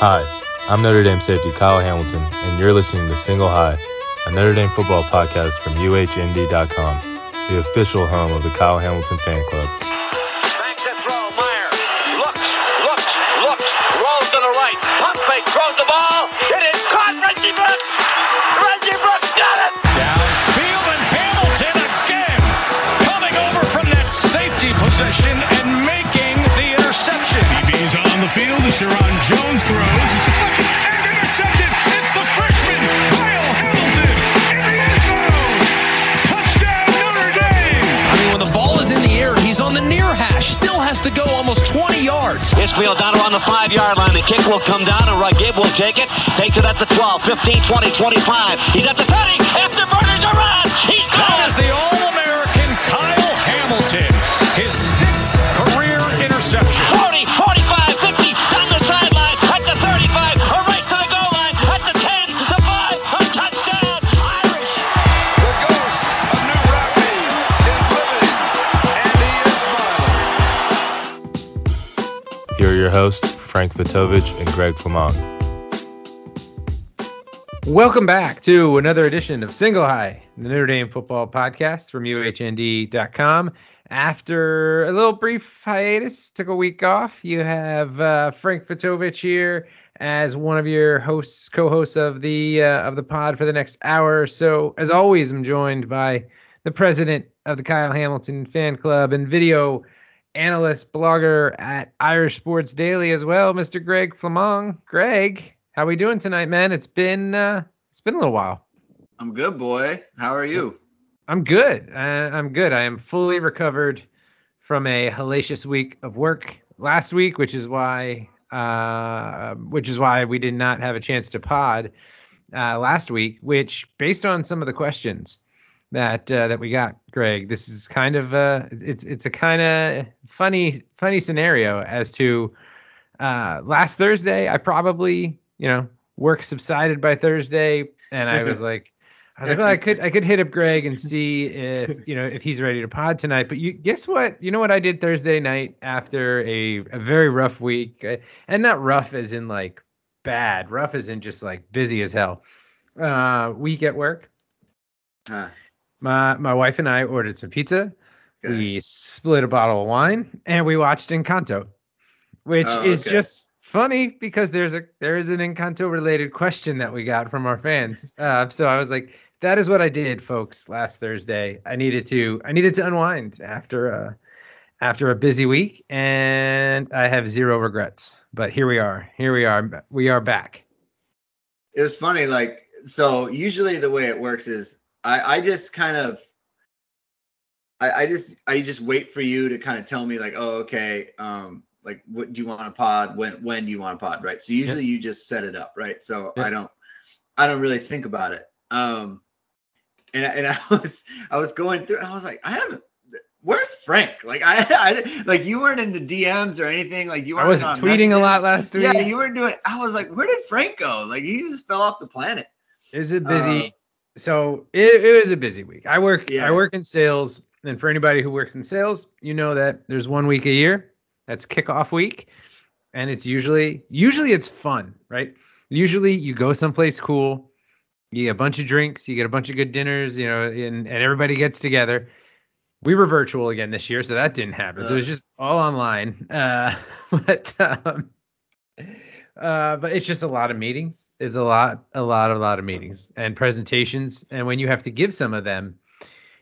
Hi, I'm Notre Dame safety Kyle Hamilton, and you're listening to Single High, a Notre Dame football podcast from UHND.com, the official home of the Kyle Hamilton Fan Club. 20 yards. Isfield down around the five yard line. The kick will come down, and Raghib will take it. Takes it at the 12, 15, 20, 25. He's at the 30. Afterburner's around. He's That gone. Frank Vitovitch and Greg Flammang. Welcome back to another edition of Single High, the Notre Dame football podcast from UHND.com. After a little brief hiatus, took a week off. You have uh, Frank Vitovitch here as one of your hosts, co-hosts of the uh, of the pod for the next hour so. As always, I'm joined by the president of the Kyle Hamilton Fan Club and video analyst, blogger at Irish Sports Daily as well, Mr. Greg Flammang. Greg, how are we doing tonight, man? It's been uh, it's been a little while. I'm good, boy. How are you? I'm good. Uh, I'm good. I am fully recovered from a hellacious week of work last week, which is why uh, which is why we did not have a chance to pod uh, last week. Which, based on some of the questions that uh, that we got, Greg, this is kind of uh, it's it's a kind of funny funny scenario as to uh, last Thursday. I probably you know work subsided by Thursday, and I was like. I was like, well, I could I could hit up Greg and see if you know if he's ready to pod tonight. But you guess what? You know what I did Thursday night after a, a very rough week, uh, and not rough as in like bad, rough as in just like busy as hell. Uh, week at work. Huh. My my wife and I ordered some pizza. Okay. We split a bottle of wine and we watched Encanto, which Oh, is okay. just funny because there's a there is an Encanto related question that we got from our fans. Uh, so I was like, that is what I did, folks, last Thursday. I needed to I needed to unwind after uh after a busy week, and I have zero regrets. But here we are. Here we are. We are back. It was funny, like so. Usually, the way it works is I, I just kind of, I, I just, I just wait for you to kind of tell me, like, oh, okay, um, like, what do you want a pod? When, when do you want a pod? Right. So usually you just set it up, right? So Yeah. I don't, I don't really think about it. Um, and I- and I was, I was going through, I was like, I haven't. Where's Frank? Like I, I like you weren't in the DMs or anything. Like you weren't I on tweeting a lot last week. Yeah, you weren't doing. I was like, where did Frank go? Like he just fell off the planet. Is it busy? Uh, so it, it was a busy week. I work Yeah. I work in sales, and for anybody who works in sales, you know that there's one week a year that's kickoff week, and it's usually usually it's fun, right? Usually you go someplace cool, you get a bunch of drinks, you get a bunch of good dinners, you know, and, and everybody gets together. We were virtual again this year, so that didn't happen. So it was just all online. Uh, but um, uh, but it's just a lot of meetings. It's a lot, a lot, a lot of meetings and presentations. And when you have to give some of them,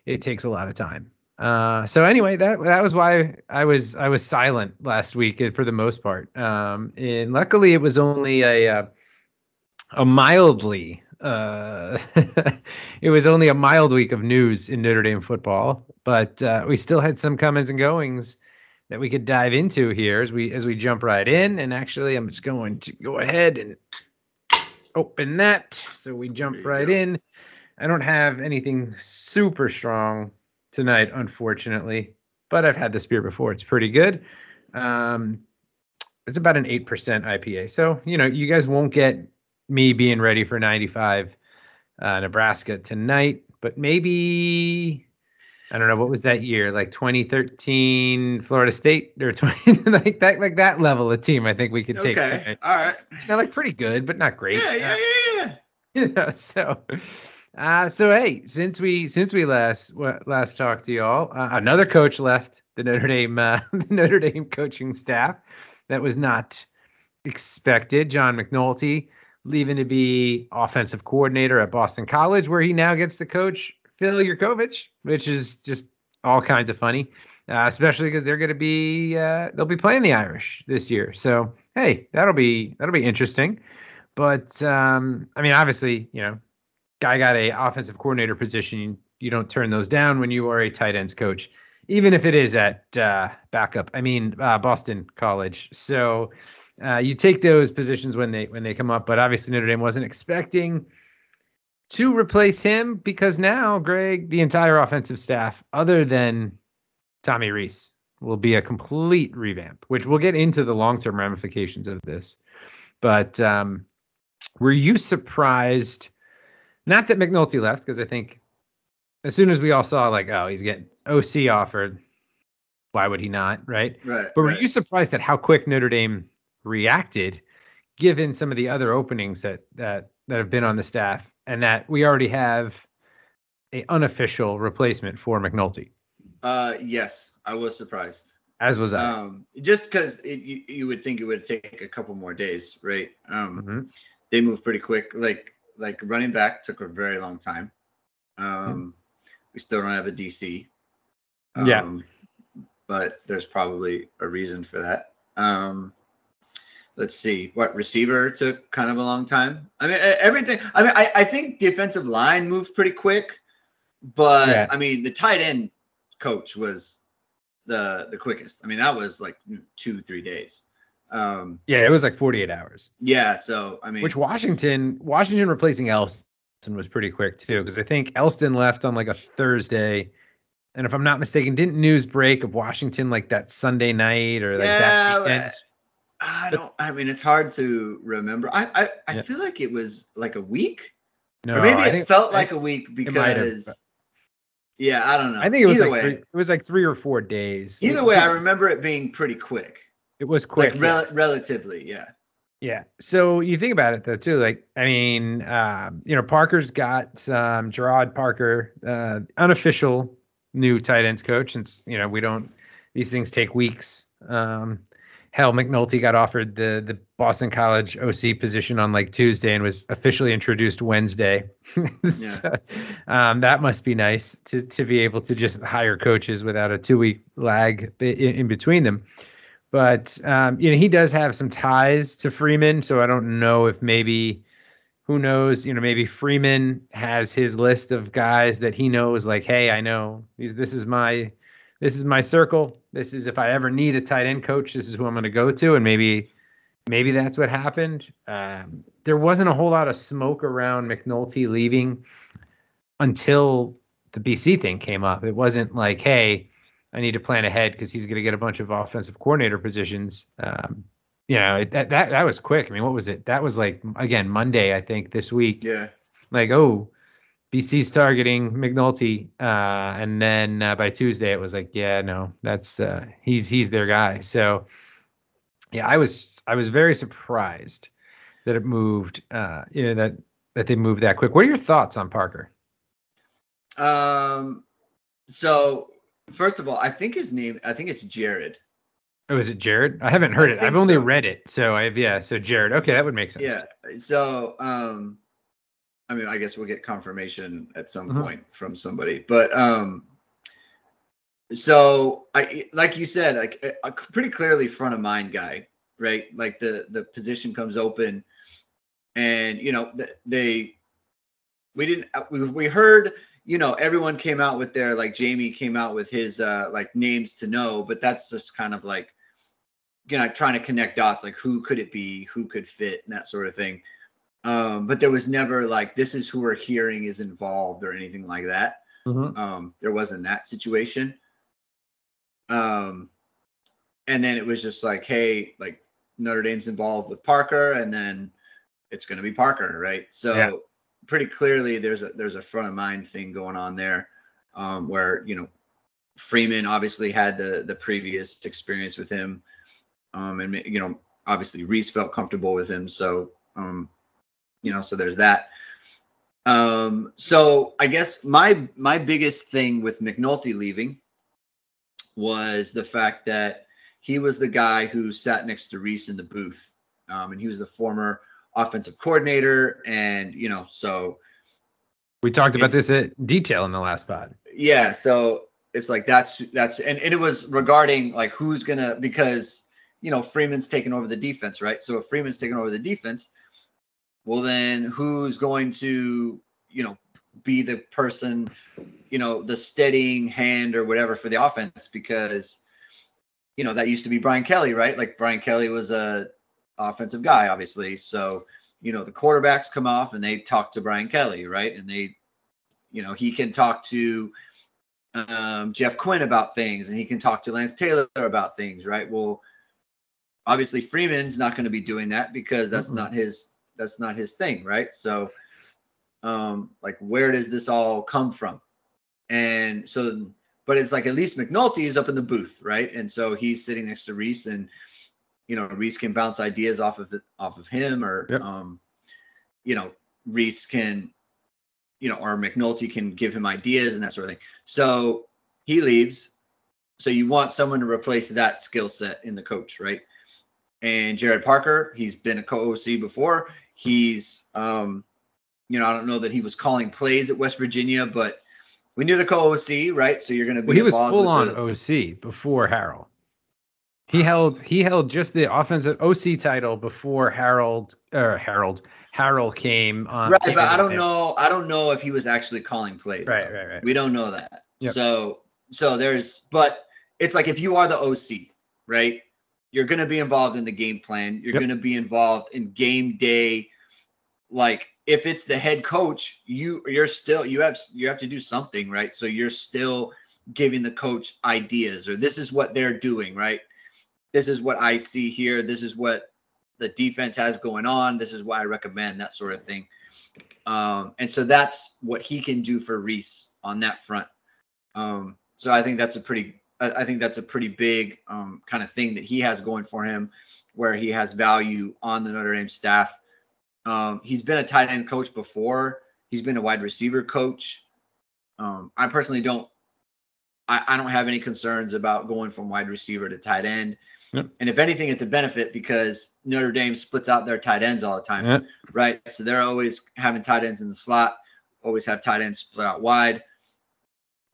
it takes a lot of time. Uh, so anyway, that that was why I was I was silent last week for the most part. Um, and luckily, it was only a uh, a mildly uh, it was only a mild week of news in Notre Dame football, but uh, we still had some comings and goings that we could dive into here as we as we jump right in. And actually, I'm just going to go ahead and open that so we jump right go. in. I don't have anything super strong tonight, unfortunately, but I've had this beer before. It's pretty good. Um, it's about an eight percent IPA, so you know you guys won't get me being ready for 95 uh, Nebraska tonight, but maybe I don't know what was that year, like 2013 Florida State or 20 like that like that level of team. I think we could take. Okay. tonight. All right. They're like pretty good, but not great. Yeah, yeah, yeah, yeah. you know, so uh so hey since we since we last last talked to y'all uh, another coach left the notre dame uh, the notre dame coaching staff that was not expected john mcnulty leaving to be offensive coordinator at boston college where he now gets to coach phil Jurkovec, which is just all kinds of funny uh, especially because they're going to be uh, they'll be playing the irish this year so hey that'll be that'll be interesting but um, I mean, obviously, you know, guy got a offensive coordinator position. You don't turn those down when you are a tight ends coach, even if it is at uh, backup. I mean, uh, Boston College. So uh, you take those positions when they when they come up. But obviously, Notre Dame wasn't expecting to replace him because now, Greg, the entire offensive staff, other than Tommy Reese, will be a complete revamp. Which we'll get into the long term ramifications of this. But um, were you surprised? Not that McNulty left, because I think as soon as we all saw like, oh, he's getting OC offered, why would he not, right? Right. But were right. you surprised at how quick Notre Dame reacted, given some of the other openings that that that have been on the staff, and that we already have a unofficial replacement for McNulty, Uh, yes, I was surprised. as was I. Um, just because you, you would think it would take a couple more days, right? Um, Mhm. they move pretty quick. Like like running back took a very long time. Hmm. Um, we still don't have a DC. Yeah. Um, but there's probably a reason for that. Um, let's see what receiver took kind of a long time. I mean everything. I mean I, I think defensive line moved pretty quick, but Yeah. I mean the tight end coach was the the quickest. I mean that was like two three days. Um, yeah, it was like 48 hours. yeah. So I mean Which Washington, Washington replacing Elston was pretty quick too, because I think Elston left on like a Thursday, and if I'm not mistaken, didn't news break of Washington like that Sunday night or like Yeah, that weekend? I don't. I mean, it's hard to remember. I I, I Yeah. feel like it was like a week, No, or maybe I it felt like a week have, because. Yeah, I don't know. I think it was either like way. three, it was like three or four days. Either way, I remember it being pretty quick. it was quick. like yeah. relatively, yeah. Yeah. So you think about it though too, like I mean, um, you know, Parker's got um, Gerard Parker, uh, unofficial new tight ends coach, since you know we don't these things take weeks. Um, hell, McNulty got offered the the Boston College OC position on like Tuesday and was officially introduced Wednesday. So, um, that must be nice to to be able to just hire coaches without a two week lag in, in between them but um, you know he does have some ties to Freeman, so I don't know if maybe who knows, you know, maybe Freeman has his list of guys that he knows like, hey, I know these this is my this is my circle. This is if I ever need a tight end coach, this is who I'm going to go to and maybe maybe that's what happened. Um, there wasn't a whole lot of smoke around McNulty leaving until the BC thing came up. It wasn't like, hey, I need to plan ahead because he's going to get a bunch of offensive coordinator positions. Um, you know, it, that that that was quick. I mean, what was it? That was like again Monday, I think, this week. Yeah. Like, oh, BC's targeting McNulty, uh, and then uh, by Tuesday it was like, yeah, no, that's uh, he's he's their guy. So, yeah, I was I was very surprised that it moved. Uh, you know that that they moved that quick. What are your thoughts on Parker? Um. So first of all, I think his name. I think it's Jared. Oh, is it Jared? I haven't heard I it. I've only so. read it, so I've yeah. So Jared, okay, that would make sense. Yeah. So, um, I mean, I guess we'll get confirmation at some Mhm. point from somebody, but um, so I like you said, like a, a pretty clearly front of mind guy, right? Like the the position comes open, and you know they we didn't uh, we, we heard you know everyone came out with their like Jamie came out with his uh like names to know, but that's just kind of like you know trying to connect dots like who could it be who could fit and that sort of thing um but there was never like this is who we're hearing is involved or anything like that. Mhm. um there wasn't that situation. Um and then it was just like hey like notre dame's involved with parker and then it's going to be parker right? So Yeah. pretty clearly there's a there's a front of mind thing going on there um where you know Freeman obviously had the the previous experience with him, um, and you know obviously Reese felt comfortable with him, so um, you know so there's that. Um, so I guess my my biggest thing with McNulty leaving was the fact that he was the guy who sat next to Reese in the booth, um, and he was the former offensive coordinator, and you know so We talked about this in detail in the last pod. yeah so it's like that's that's and, and it was regarding like who's gonna because you know freeman's taking over the defense right so if freeman's taking over the defense well then who's going to you know be the person you know the steadying hand or whatever for the offense? Because you know that used to be brian kelly right? Like brian kelly was a offensive guy obviously. So you know the quarterbacks come off and they talk to brian kelly right? And they you know he can talk to um, Jeff Quinn about things, and he can talk to Lance Taylor about things, right? Well, obviously Freeman's not going to be doing that because that's not his that's not his thing, right? So, um, like, where does this all come from? And so, but it's like at least McNulty is up in the booth, right? And so he's sitting next to Reese, and you know Reese can bounce ideas off of off of him, or Yep. um, you know Reese can you know, or McNulty can give him ideas and that sort of thing. So he leaves. So you want someone to replace that skill set in the coach, right? And Jared Parker, he's been a co-OC before. He's, um, you know, I don't know that he was calling plays at West Virginia, but we knew the co-OC, right? So you're going to be Well, he was full on the- OC before Harrell. He held he held just the offensive OC title before Harrell or Harrell Harrell came on. right, but I don't mix. know. I don't know if he was actually calling plays. Right, though. right, right. We don't know that. Yep. So so there's but it's like if you are the OC, right? You're going to be involved in the game plan. You're Yep. going to be involved in game day like if it's the head coach, you you're still you have you have to do something, right? So you're still giving the coach ideas or this is what they're doing, right? This is what I see here. This is what the defense has going on. This is why I recommend, that sort of thing. Um, and so that's what he can do for Reese on that front. Um, so I think that's a pretty, I, I think that's a pretty big um, kind of thing that he has going for him, where he has value on the Notre Dame staff. Um, he's been a tight end coach before. He's been a wide receiver coach. Um, I personally don't, I, I don't have any concerns about going from wide receiver to tight end. Yep. And if anything, it's a benefit because Notre Dame splits out their tight ends all the time Yeah. right? So they're always having tight ends in the slot, always have tight ends split out wide.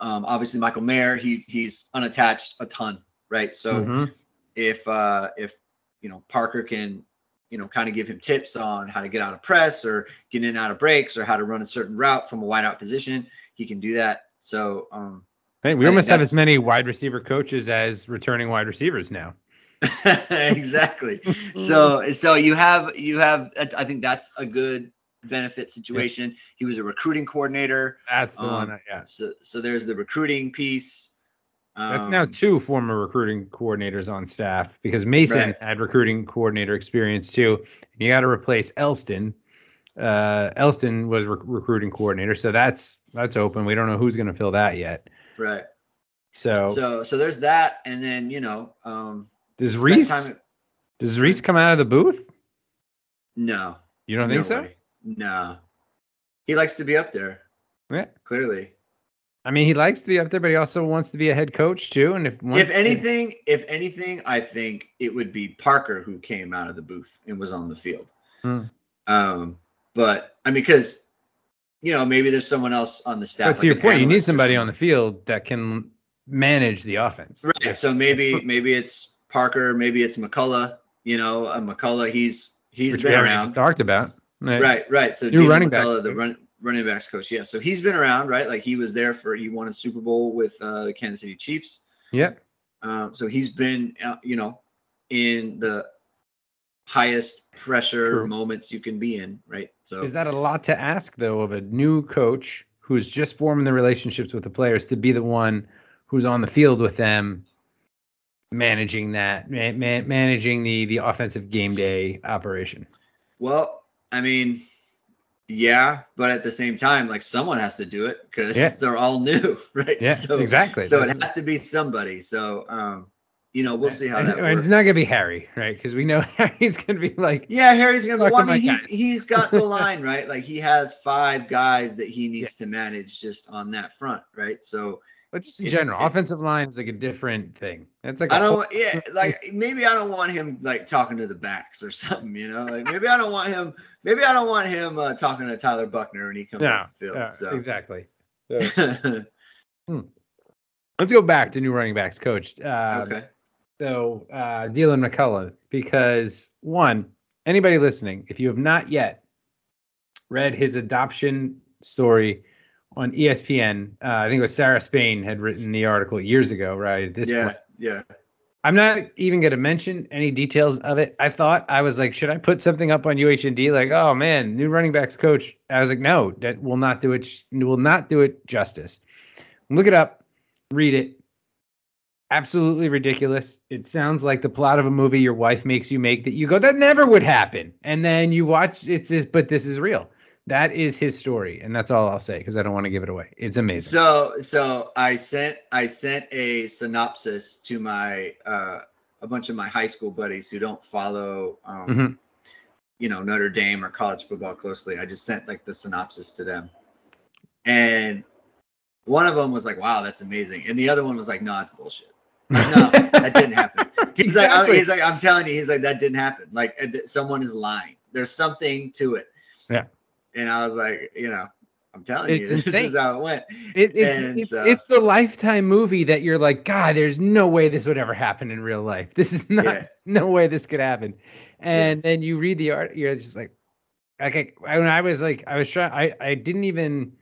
Um, obviously, Michael Mayer, he he's unattached a ton, right? So Mhm. if uh, if you know Parker can, you know, kind of give him tips on how to get out of press or get in and out of breaks or how to run a certain route from a wide out position, he can do that. So um, Hey, we I almost have as many wide receiver coaches as returning wide receivers now. exactly. So so you have you have I think that's a good benefit situation. He was a recruiting coordinator. That's the Um, one. Yeah. So so there's the recruiting piece. That's now Um, two former recruiting coordinators on staff because Mason Right. had recruiting coordinator experience too. You got to replace Elston. Uh, Elston was rec- recruiting coordinator, so that's that's open. We don't know who's going to fill that yet. right. So, So so there's that, and then you know, um, does Reese does Reese come out of the booth? no, You don't no think so? No, he likes to be up there. Yeah. Clearly, I mean, he likes to be up there, but he also wants to be a head coach too. And if if anything, if anything, I think it would be Parker who came out of the booth and was on the field. Hmm. Um, but I mean, because you know, maybe there's someone else on the staff. but to like your point, you need somebody on the field that can manage the offense. Right. So maybe maybe it's Parker, maybe it's McCullough. You know, uh, McCullough, he's he's which been around. talked about. Right, right. So David running backs the run, running backs coach. Yeah. So he's been around, right? Like he was there for he won a Super Bowl with uh, the Kansas City Chiefs. Yeah. Um, so he's been, uh, you know, in the highest pressure True. moments you can be in, right? So Is that a lot to ask though of a new coach who's just forming the relationships with the players to be the one who's on the field with them, managing that, man, man, managing the the offensive game day operation? well, I mean, Yeah, but at the same time, like someone has to do it because Yeah. they're all new, right? Yeah, so, exactly. So That's it has to be somebody. So, um, you know, we'll see how that and works. It's not gonna be Harry, right? Because we know Harry's gonna be like, Yeah, Harry's gonna. Well, I mean, he's guys. he's got the line right. Like he has five guys that he needs to manage just on that front, right? So but just in It's- general, it's- offensive line is like a different thing. It's like I don't. whole- Yeah, like maybe I don't want him like talking to the backs or something. You know, like maybe I don't want him. Maybe I don't want him uh, talking to Tyler Buchner when he comes no, off the field. yeah, so. exactly. okay. Let's go back to new running backs coach. Um, So uh, Deland McCullough, because one, anybody listening, if you have not yet read his adoption story on ESPN, uh, I think it was Sarah Spain had written the article years ago, right? At this Yeah. point, Yeah. I'm not even going to mention any details of it. I thought I was like, should I put something up on UHND? Like, oh man, new running backs coach. I was like, no, that will not do it. Will not do it justice. Look it up, read it. Absolutely ridiculous. It sounds like the plot of a movie your wife makes you make that you go, that never would happen. And then you watch it's this, but this is real. That is his story, and that's all I'll say because I don't want to give it away. It's amazing. So so I sent I sent a synopsis to my uh a bunch of my high school buddies who don't follow um Mhm. you know Notre Dame or college football closely. I just sent like the synopsis to them. And one of them was like, "Wow, that's amazing." And the other one was like, "No, it's bullshit." No, that didn't happen. He's like, I, Exactly. he's like, I'm telling you, he's like, that didn't happen. Like, someone is lying. There's something to it. Yeah. And I was like, you know, I'm telling It's you, this is how it went. It, it's And, it's uh, it's the lifetime movie that you're like, God, there's no way this would ever happen in real life. This is not, Yeah. there's no way this could happen. And then you read the art, you're just like, okay. When I was like, I was trying, I I didn't even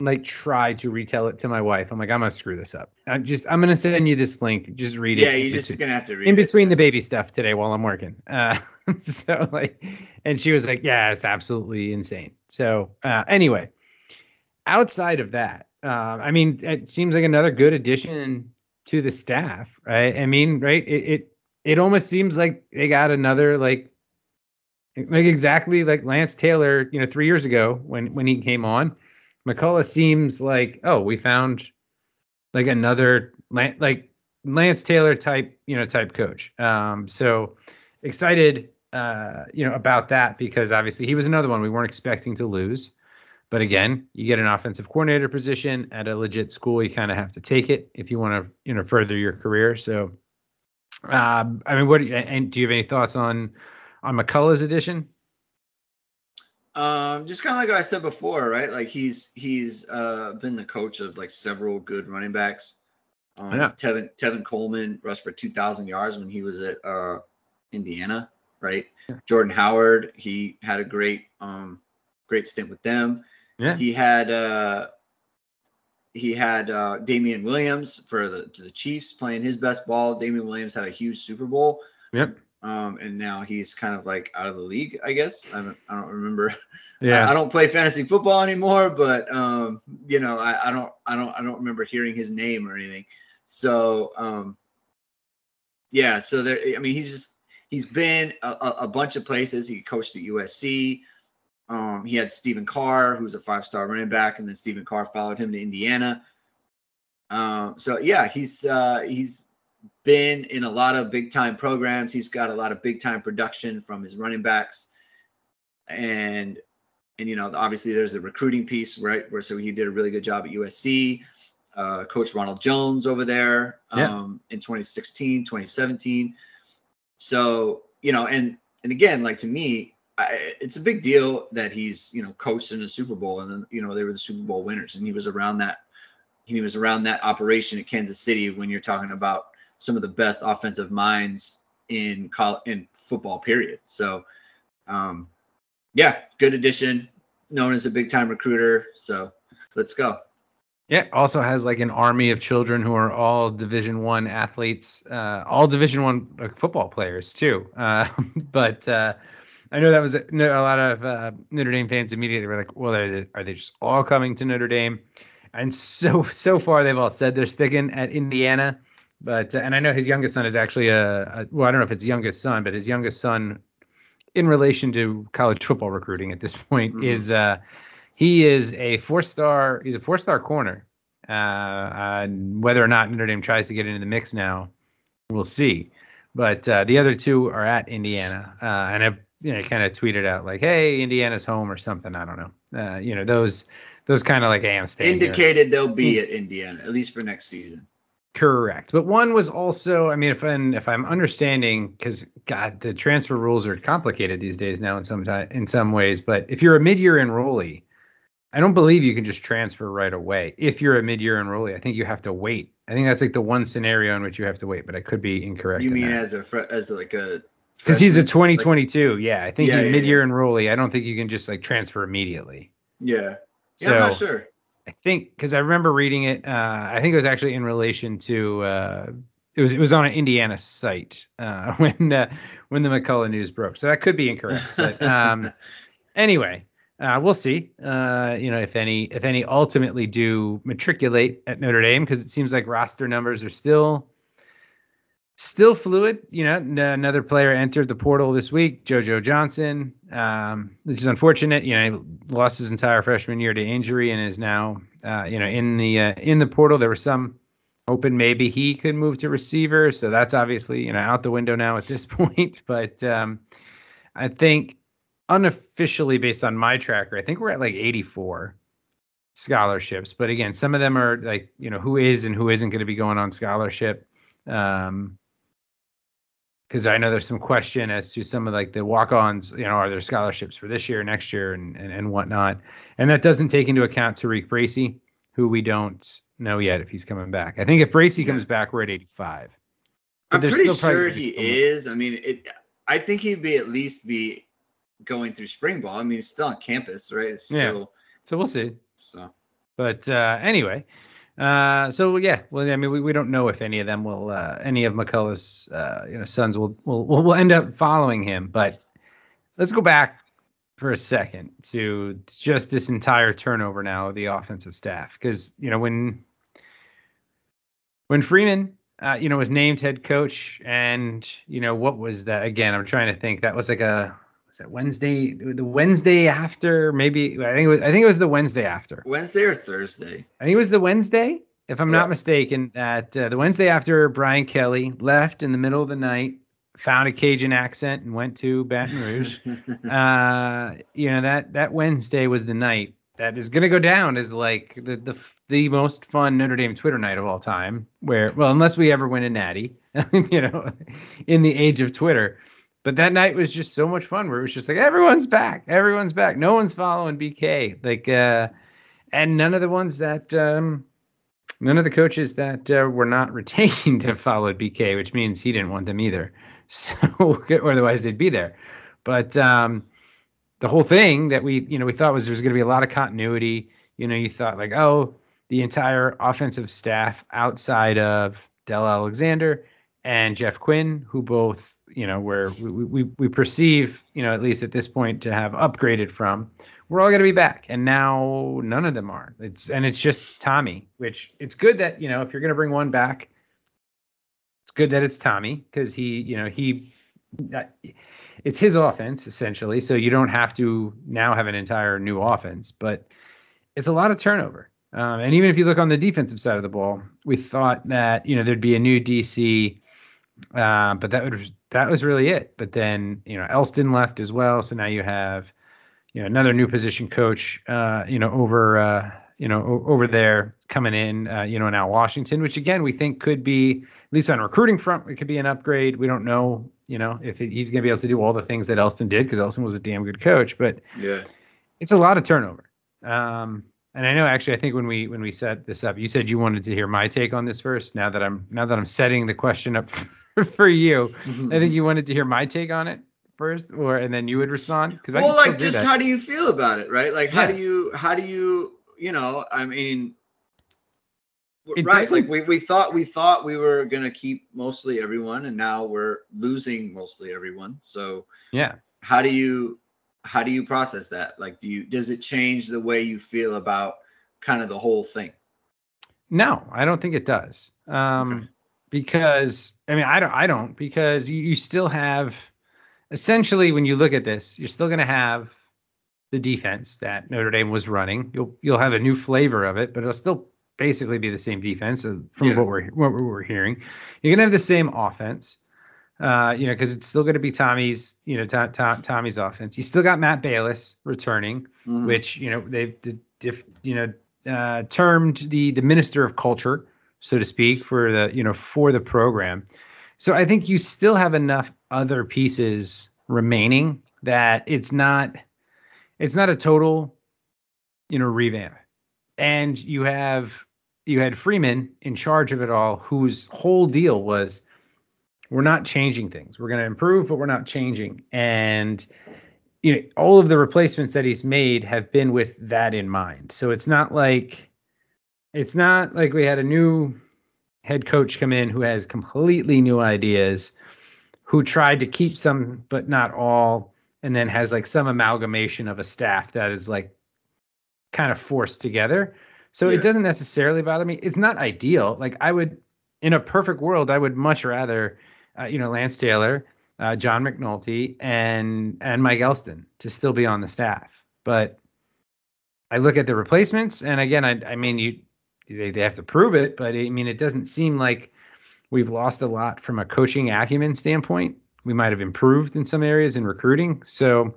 like try to retell it to my wife. I'm like, I'm gonna screw this up. I'm just, I'm gonna send you this link. Just read it. Yeah, you're just between- gonna have to read it in it. between the baby stuff today while I'm working. Uh, so like, and she was like, yeah, it's absolutely insane. So uh, anyway, outside of that, uh, I mean, it seems like another good addition to the staff, right? I mean, right? It it, it almost seems like they got another like, like exactly like Lance Taylor, you know, three years ago when when he came on. McCullough seems like, oh, we found like another like Lance Taylor type, you know, type coach. Um, so excited, uh, you know, about that because obviously he was another one we weren't expecting to lose. But again, you get an offensive coordinator position at a legit school, you kind of have to take it if you want to, you know, further your career. So, um, I mean, what do you, and do you have any thoughts on on McCullough's addition? Um, just kind of like I said before, right? Like he's he's uh been the coach of like several good running backs. Um, Yeah. Tevin Tevin Coleman rushed for 2,000 yards when he was at uh Indiana, right? Jordan Howard, he had a great um great stint with them. Yeah. He had uh he had uh Damien Williams for the to the Chiefs playing his best ball. Damien Williams had a huge Super Bowl. Yep. Um, and now he's kind of like out of the league, I guess. I don't, I don't remember. Yeah. I, I don't play fantasy football anymore, but um, you know, I, I don't, I don't, I don't remember hearing his name or anything. So, um, yeah. So there, I mean, he's just, he's been a, a, bunch of places. He coached at USC. Um, he had Stephen Carr, who's a five-star running back, and then Stephen Carr followed him to Indiana. Um, so yeah, he's uh, he's been in a lot of big time programs. He's got a lot of big time production from his running backs, and and you know obviously there's the recruiting piece, right? Where so he did a really good job at USC. Uh, Coach Ronald Jones over there Yeah. um, in 2016, 2017. So you know, and and again, like to me, I, it's a big deal that he's you know coached in a Super Bowl, and then you know they were the Super Bowl winners, and he was around that he was around that operation at Kansas City when you're talking about some of the best offensive minds in college, in football period. So um yeah, good addition, known as a big time recruiter. So let's go. Yeah, also has like an army of children who are all Division One athletes, uh, all Division One football players too. Uh, but uh, I know that was a, a lot of uh, Notre Dame fans immediately were like, "Well, are they, are they just all coming to Notre Dame?" And so so far they've all said they're sticking at Indiana. But uh, and I know his youngest son is actually a, a well, I don't know if it's youngest son, but his youngest son in relation to college football recruiting at this point Mhm. is uh, he is a four star. He's a four star corner. Uh, and whether or not Notre Dame tries to get into the mix now, we'll see. But uh, the other two are at Indiana, uh, and I've you know kind of tweeted out like, "Hey, Indiana's home" or something. I don't know. Uh, you know those those kind of like, "Hey, I'm staying here." Indicated they'll be at Indiana at least for next season. Correct. But one was also, I mean, if I'm if I'm understanding, because God, the transfer rules are complicated these days now in some ti- in some ways. But if you're a mid-year enrollee, I don't believe you can just transfer right away. If you're a mid-year enrollee, I think you have to wait. I think that's like the one scenario in which you have to wait. But I could be incorrect. You in mean that. as a fre- as like a because he's a freshman? Like- 2022. yeah, I think Yeah, yeah, mid-year enrollee. I don't think you can just like transfer immediately. yeah. So Yeah, I'm not sure. I think because I remember reading it. Uh, I think it was actually in relation to uh, it was it was on an Indiana site uh, when uh, when the McCullough news broke. So that could be incorrect. But um, anyway, uh, we'll see. Uh, you know, if any if any ultimately do matriculate at Notre Dame because it seems like roster numbers are still still fluid. You know, n- another player entered the portal this week, JoJo Johnson, um, which is unfortunate. You know, he lost his entire freshman year to injury and is now, uh, you know, in the uh, in the portal. There was some hoping maybe he could move to receiver, so that's obviously you know out the window now at this point. But um, I think unofficially, based on my tracker, I think we're at like 84 scholarships. But again, some of them are like you know who is and who isn't going to be going on scholarship. Um, because I know there's some question as to some of like the walk-ons, you know, are there scholarships for this year, next year, and and, and whatnot, and that doesn't take into account Tariq Bracy, who we don't know yet if he's coming back. I think if Bracy comes back, we're at 85. But I'm pretty still sure he is. I mean, it. I think he'd be at least be going through spring ball. I mean, he's still on campus, right? It's Yeah. So we'll see. so. But uh, anyway, uh, so yeah, well, I mean, we, we don't know if any of them will, uh, any of McCullough's, uh, you know, sons will, will will end up following him. But let's go back for a second to just this entire turnover now of the offensive staff, because you know when when Freeman. Uh, you know, was named head coach, and you know what was that? Again, I'm trying to think. That was like a was that Wednesday? The Wednesday after, maybe. I think it was. I think it was the Wednesday after. Wednesday or Thursday? I think it was the Wednesday, if I'm Yeah. not mistaken, that uh, the Wednesday after Brian Kelly left in the middle of the night, found a Cajun accent and went to Baton Rouge. uh, you know that that Wednesday was the night that is going to go down as like the the the most fun Notre Dame Twitter night of all time. Where well, unless we ever win a Natty, you know, in the age of Twitter. But that night was just so much fun. Where it was just like everyone's back, everyone's back. No one's following BK. Like, uh, and none of the ones that um, none of the coaches that uh, were not retained have followed BK, which means he didn't want them either. So, otherwise they'd be there. But um, the whole thing that we, you know, we thought was there was going to be a lot of continuity. You know, you thought like, oh, the entire offensive staff outside of Del Alexander and Jeff Quinn, who both, you know, where we, we, we perceive, you know, at least at this point to have upgraded from, we're all going to be back. And now none of them are. It's and it's just Tommy, which it's good that, you know, if you're going to bring one back, it's good that it's Tommy because he, you know, he, it's his offense essentially. So you don't have to now have an entire new offense, but it's a lot of turnover. Um, and even if you look on the defensive side of the ball, we thought that you know there'd be a new DC, uh, but that would that was really it. But then you know Elston left as well, so now you have you know another new position coach, uh, you know over uh, you know o- over there coming in, uh, you know now Washington, which again we think could be at least on a recruiting front, it could be an upgrade. We don't know, you know, if he's going to be able to do all the things that Elston did because Elston was a damn good coach, but yeah. it's a lot of turnover. Um, and I know actually, I think when we when we set this up, you said you wanted to hear my take on this first. Now that I'm now that I'm setting the question up for, for you, I think mm-hmm. you wanted to hear my take on it first, or and then you would respond because I well, like just that. how do you feel about it, right? Like how do you how do you you know? I mean, It right? doesn't- Like we, we thought we thought we were gonna keep mostly everyone, and now we're losing mostly everyone. So yeah. how do you how do you process that? Like, do you does it change the way you feel about kind of the whole thing? No, I don't think it does. Um, Okay. because I mean, I don't, I don't, because you, you still have, essentially, when you look at this, you're still going to have the defense that Notre Dame was running. You'll you'll have a new flavor of it, but it'll still basically be the same defense uh, from Yeah. what we're what we're hearing. You're gonna have the same offense, uh, you know, because it's still going to be Tommy's, you know, to, to, Tommy's offense. You still got Matt Balis returning, Mhm. which you know they've diff, you know uh, termed the the minister of culture, so to speak, for the you know for the program. So I think you still have enough other pieces remaining that it's not it's not a total you know revamp. And you have you had Freeman in charge of it all, whose whole deal was we're not changing things. We're going to improve, but we're not changing. And you know, all of the replacements that he's made have been with that in mind. So it's not like it's not like we had a new head coach come in who has completely new ideas, who tried to keep some but not all, and then has like some amalgamation of a staff that is like kind of forced together. So Yeah. it doesn't necessarily bother me. It's not ideal. Like I would, in a perfect world, I would much rather, uh, you know, Lance Taylor, uh, John McNulty, and and Mike Elston to still be on the staff. But I look at the replacements, and again, I, I mean, you they, they have to prove it, but I mean, it doesn't seem like we've lost a lot from a coaching acumen standpoint. We might have improved in some areas in recruiting. So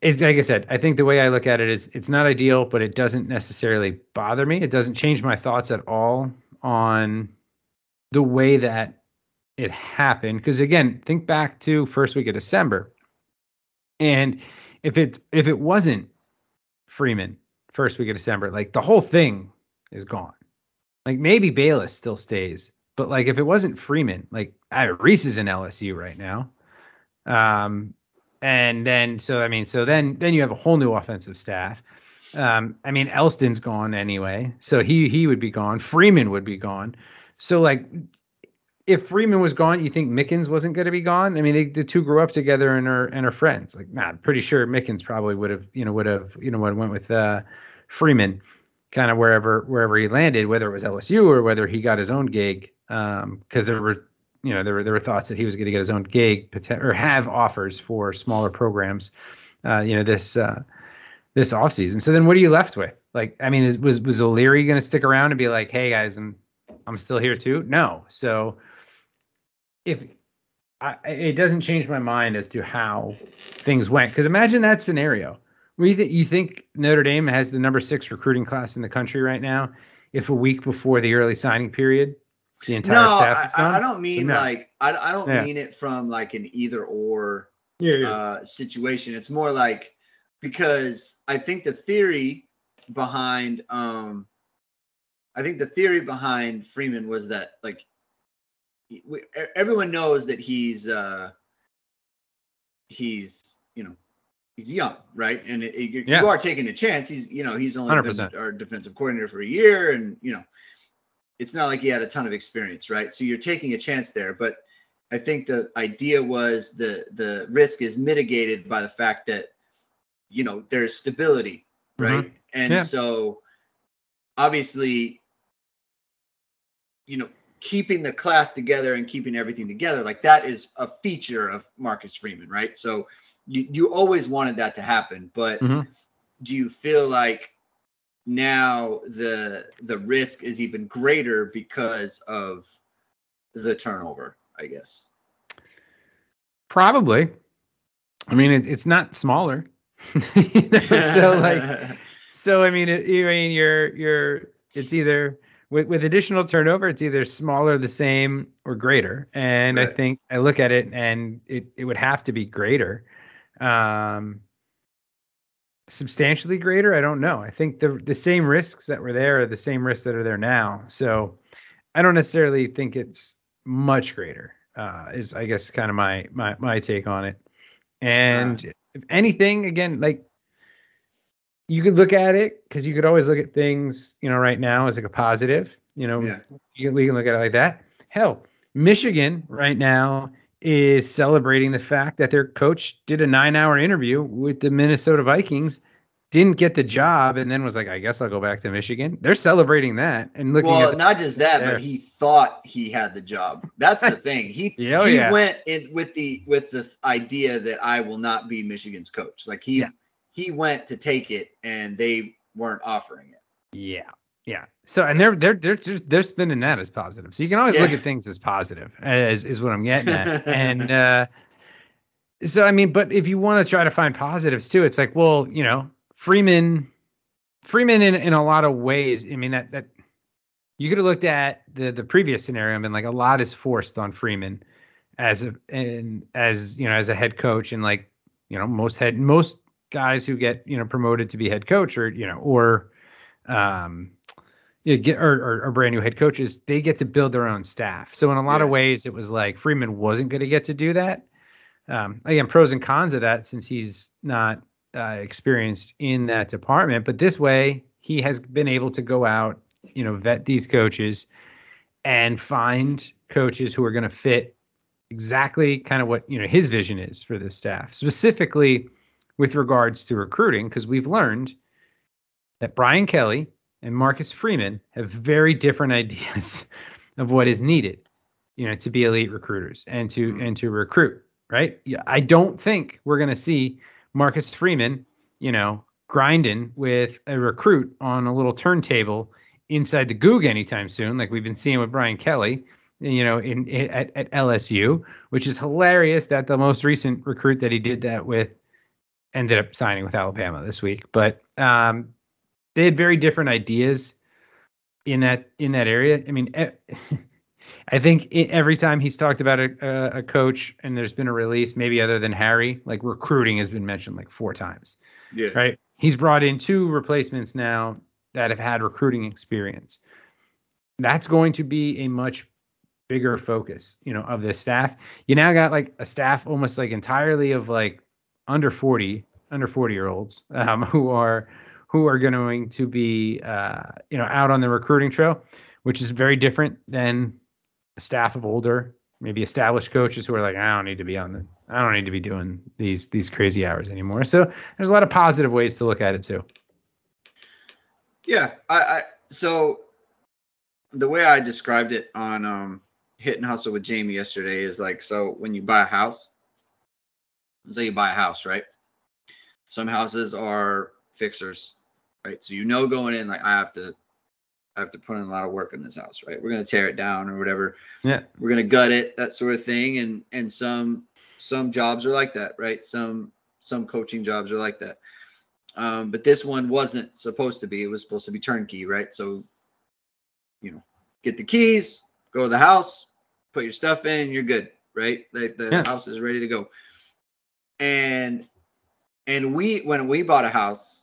it's like I said, I think the way I look at it is it's not ideal, but it doesn't necessarily bother me. It doesn't change my thoughts at all on the way that it happened. Because again, think back to first week of December. And if it if it wasn't Freeman first week of December, like the whole thing is gone. Like maybe Balis still stays, but like if it wasn't Freeman, like I, Reese is in LSU right now. Um, and then so I mean, so then then you have a whole new offensive staff. Um, I mean, Elston's gone anyway, so he he would be gone. Freeman would be gone. So like, if Freeman was gone, you think Mickens wasn't going to be gone? I mean, they, the two grew up together and are and are friends. Like, nah, I'm pretty sure Mickens probably would have you know would have you know would went with uh, Freeman, kind of wherever wherever he landed, whether it was LSU or whether he got his own gig. Because there were you know there were there were thoughts that he was going to get his own gig or have offers for smaller programs. Uh, you know this uh, this offseason. So then what are you left with? Like, I mean, is, was was O'Leary going to stick around and be like, hey guys, I'm I'm still here too? No. So if I, it doesn't change my mind as to how things went, because imagine that scenario. Where you, th- you think Notre Dame has the number six recruiting class in the country right now? If a week before the early signing period, the entire no, staff I, is gone. I I don't So mean no. like I, I don't Yeah. mean it from like an either or yeah, yeah. uh, situation. It's more like because I think the theory behind um, I think the theory behind Freeman was that like we, everyone knows that he's uh, he's you know he's young, right? And it, it- you, Yeah. you are taking a chance. He's you know he's only been 100%. our defensive coordinator for a year, and you know it's not like he had a ton of experience, right? So you're taking a chance there, but I think the idea was the the risk is mitigated by the fact that you know there's stability, right? And Yeah. so obviously you know keeping the class together and keeping everything together like that is a feature of Marcus Freeman, right? So you you always wanted that to happen, but Mhm. do you feel like now the the risk is even greater because of the turnover, I guess. Probably. I mean, it, it's not smaller. You know, so like, so I mean, it, I mean, you're you're it's either with with additional turnover, it's either smaller, the same, or greater. And I think I look at it, and it it would have to be greater. Um, substantially greater. I don't know. I think the the same risks that were there are the same risks that are there now. So I don't necessarily think it's much greater. Uh, is I guess kind of my my my take on it. And if anything, again, like you could look at it because you could always look at things, you know, right now as like a positive. You know, Yeah. you, we can look at it like that. Hell, Michigan right now is celebrating the fact that their coach did a nine-hour interview with the Minnesota Vikings, didn't get the job and then was like, I guess I'll go back to Michigan. They're celebrating that and looking well, the, not just that, there. but he thought he had the job. That's the thing. He Yeah, oh, he yeah. went in with the with the idea that I will not be Michigan's coach. Like he Yeah. He went to take it, and they weren't offering it. yeah, yeah. So and they're they're they're just, they're spinning that as positive. So you can always look at things as positive, as is what I'm getting at. and uh, so I mean, but if you want to try to find positives too, it's like, well, you know, Freeman, Freeman in in a lot of ways. I mean that that you could have looked at the the previous scenario and been like a lot is forced on Freeman as a and as you know as a head coach and like you know most head most guys who get you know promoted to be head coach or you know or um you get or, or, or brand new head coaches they get to build their own staff. So in a lot of ways it was like freeman wasn't going to get to do that. Um again pros and cons of that since he's not uh, experienced in that department but this way he has been able to go out you know vet these coaches and find coaches who are going to fit exactly kind of what you know his vision is for this staff. Specifically with regards to recruiting because we've learned that Brian Kelly and Marcus Freeman have very different ideas of what is needed you know to be elite recruiters and to mm-hmm. and to recruit right? Yeah I don't think we're going to see Marcus Freeman you know grinding with a recruit on a little turntable inside the Gug anytime soon like we've been seeing with Brian Kelly you know, in, in at, at LSU, which is hilarious that the most recent recruit that he did that with ended up signing with Alabama this week. But um, they had very different ideas in that in that area. I mean, I think i every time he's talked about a, a, a coach and there's been a release, maybe other than Harry, like recruiting has been mentioned like four times Yeah. right? He's brought in two replacements now that have had recruiting experience. That's going to be a much bigger focus, you know, of this staff. You now got like a staff almost like entirely of like under 40, under 40 year olds um, who are who are going to be uh, you know out on the recruiting trail, which is very different than a staff of older, maybe established coaches who are like, I don't need to be on the I don't need to be doing these these crazy hours anymore. So there's a lot of positive ways to look at it too. Yeah, I, I so the way I described it on um Hit and Hustle with Jamie yesterday is like so when you buy a house, say you buy a house, right? Some houses are fixers, right? So you know going in like I have to I have to put in a lot of work in this house, right? We're gonna tear it down or whatever. Yeah. We're gonna gut it, that sort of thing. And and some some jobs are like that, right? Some some coaching jobs are like that. Um, but this one wasn't supposed to be. It was supposed to be turnkey, right? So, you know, get the keys, go to the house, put your stuff in, and you're good, right? The, the Yeah. house is ready to go. And and we when we bought a house,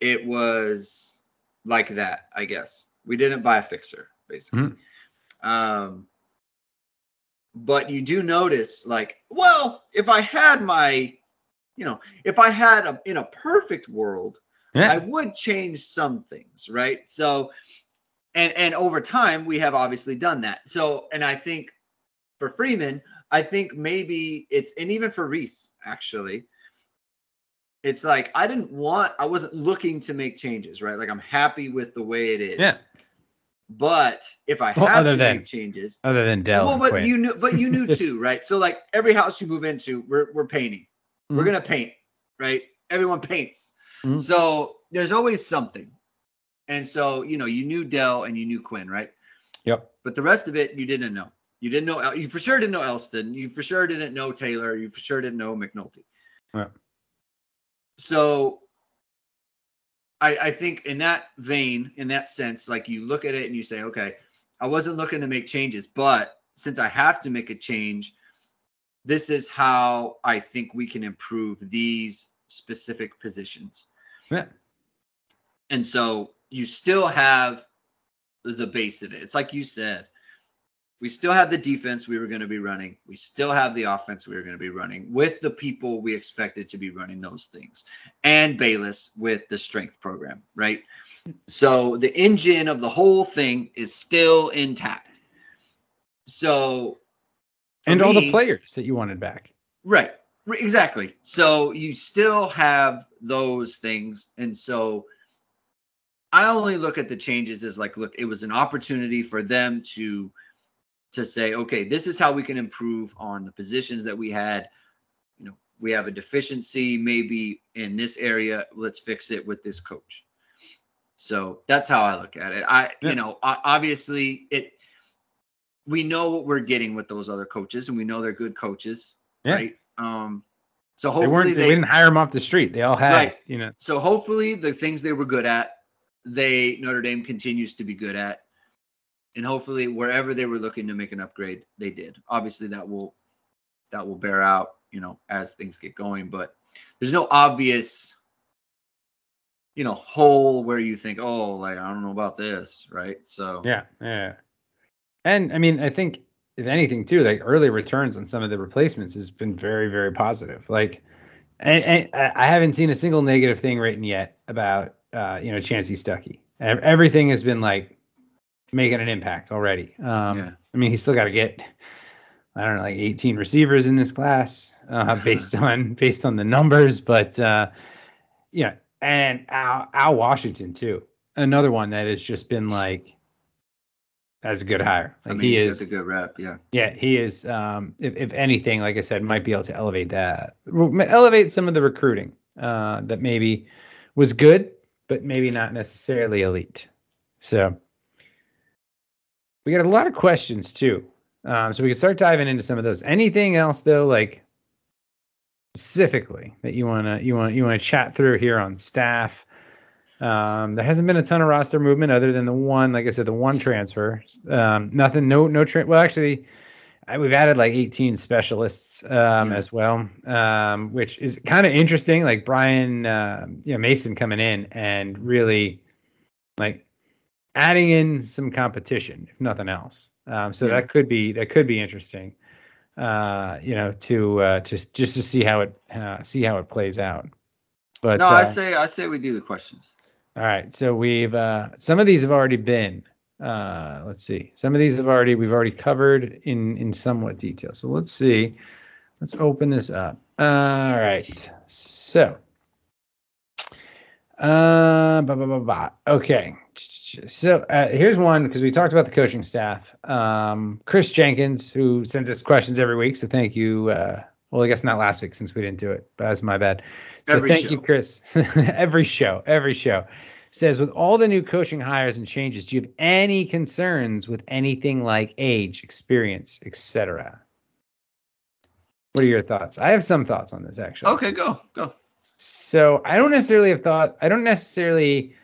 it was like that, I guess. We didn't buy a fixer, basically. Um, but you do notice, like, well, if I had my, you know, if I had a in a perfect world, Yeah. I would change some things, right? So, and and over time, we have obviously done that. So, and I think for Freeman, I think maybe it's and even for Rees, actually, it's like I didn't want, I wasn't looking to make changes, right? Like I'm happy with the way it is. Yeah. But if I Well, have to than- make changes, Other than Del. well, but Quinn. you knew, but you knew too, right? So like every house you move into, we're we're painting. We're Mhm. gonna paint, right? Everyone paints. Mhm. So there's always something. And so you know, you knew Del and you knew Quinn, right? Yep. But the rest of it, you didn't know. You didn't know. You for sure didn't know Elston. You for sure didn't know Taylor. You for sure didn't know McNulty. Yeah. So I, I think in that vein, in that sense, like you look at it and you say, okay, I wasn't looking to make changes, but since I have to make a change, this is how I think we can improve these specific positions. Yeah. And so you still have the base of it. It's like you said, we still have the defense we were going to be running. We still have the offense we were going to be running with the people we expected to be running those things. And Balis with the strength program, right? So the engine of the whole thing is still intact. So and all the players that you wanted back. Right, Exactly. So you still have those things. And so I only look at the changes as like, look, it was an opportunity for them to to say, okay, this is how we can improve on the positions that we had. You know, we have a deficiency maybe in this area. Let's fix it with this coach. So that's how I look at it. I, Yeah. you know, obviously it we know what we're getting with those other coaches and we know they're good coaches, Yeah. right? Um so They hopefully weren't. They, they, didn't hire them off the street. They all had, Right. you know. so hopefully the things they were good at, they Notre Dame continues to be good at. And hopefully wherever they were looking to make an upgrade, they did. Obviously that will that will bear out, you know, as things get going, but there's no obvious you know, hole where you think, "Oh, like I don't know about this," right? So Yeah, yeah. And I mean, I think if anything too, like early returns on some of the replacements has been very, very positive. Like, and, and I haven't seen a single negative thing written yet about uh, you know Chansi Stuckey. Everything has been like making an impact already. Um, Yeah. I mean, he's still got to get I don't know, like 18 receivers in this class uh, based on based on the numbers, but uh, yeah, and Al, Al Washington too, another one that has just been like that's a good hire. I mean, he he's is, the good rep, yeah. yeah, he is. Um, if, if anything, like I said, might be able to elevate that, elevate some of the recruiting uh, that maybe was good, but maybe not necessarily elite. So we got a lot of questions too. Um, so we can start diving into some of those. Anything else though, like specifically that you wanna you want you want to chat through here on staff? Um, there hasn't been a ton of roster movement other than the one, like I said, the one transfer. Um, nothing, no, no. Tra- well, actually, I, we've added like 18 specialists um, Yeah. as well, um, which is kind of interesting. Like Brian, uh, you know, Mason coming in and really like adding in some competition, if nothing else. Um, so Yeah. that could be that could be interesting. Uh, you know, to uh, just just to see how it uh, see how it plays out. But no, uh, I say I say we do the questions. all right, so we've uh, some of these have already been. Uh, let's see. Some of these have already we've already covered in in somewhat detail. So let's see. Let's open this up. all right. So. Uh, bah, bah, bah, bah. Okay. So uh, here's one because we talked about the coaching staff. Um, Chris Jenkins, who sends us questions every week. So thank you. Uh, well, I guess not last week since we didn't do it, but that's my bad. So Every thank show. you, Chris. every show, every show says with all the new coaching hires and changes, do you have any concerns with anything like age, experience, etc.? What are your thoughts? I have some thoughts on this actually. Okay, go go. So I don't necessarily have thought. I don't necessarily,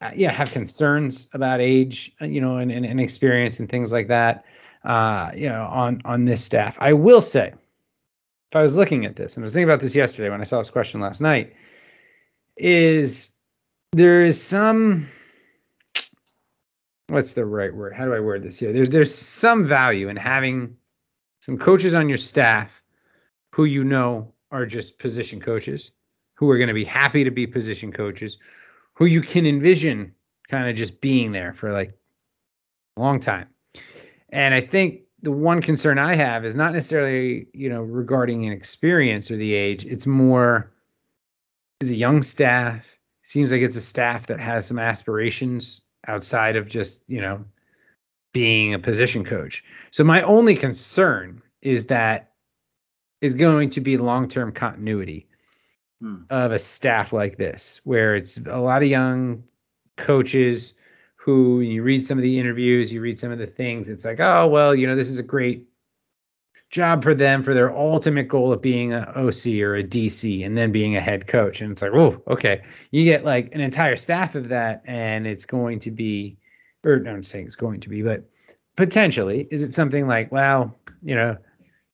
uh, yeah, have concerns about age, uh, you know, and, and, and experience and things like that. Uh, you know, on on this staff, I will say, if I was looking at this, and I was thinking about this yesterday when I saw this question last night, is there is some what's the right word? How do I word this here? There's there's some value in having some coaches on your staff who you know are just position coaches, who are going to be happy to be position coaches, who you can envision kind of just being there for like a long time. And I think the one concern I have is not necessarily, you know, regarding an experience or the age. It's more is a young staff. Seems like it's a staff that has some aspirations outside of just, you know, being a position coach. So my only concern is that is going to be long-term continuity Hmm. of a staff like this, where it's a lot of young coaches who you read some of the interviews, you read some of the things, it's like, oh well, you know, this is a great job for them for their ultimate goal of being an OC or a DC and then being a head coach. And it's like, whoa, okay. You get like an entire staff of that, and it's going to be, or no, I'm saying it's going to be, but potentially, is it something like, well, you know,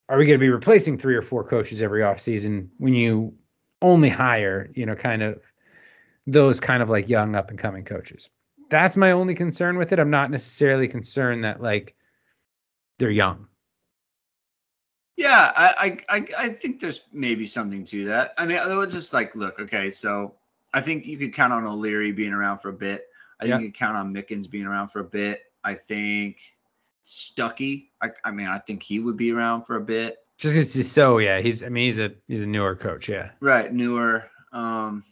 are we going to be replacing three or four coaches every offseason when you only hire, you know, kind of those kind of like young up and coming coaches? That's my only concern with it. I'm not necessarily concerned that like they're young. Yeah, I, I, I, think there's maybe something to that. I mean, it was just like, look, okay, so I think you could count on O'Leary being around for a bit. I think Yeah. you could count on Mickens being around for a bit. I think Stuckey, I, I mean, I think he would be around for a bit. Just so yeah, he's I mean he's a he's a newer coach, yeah. right, newer. Um,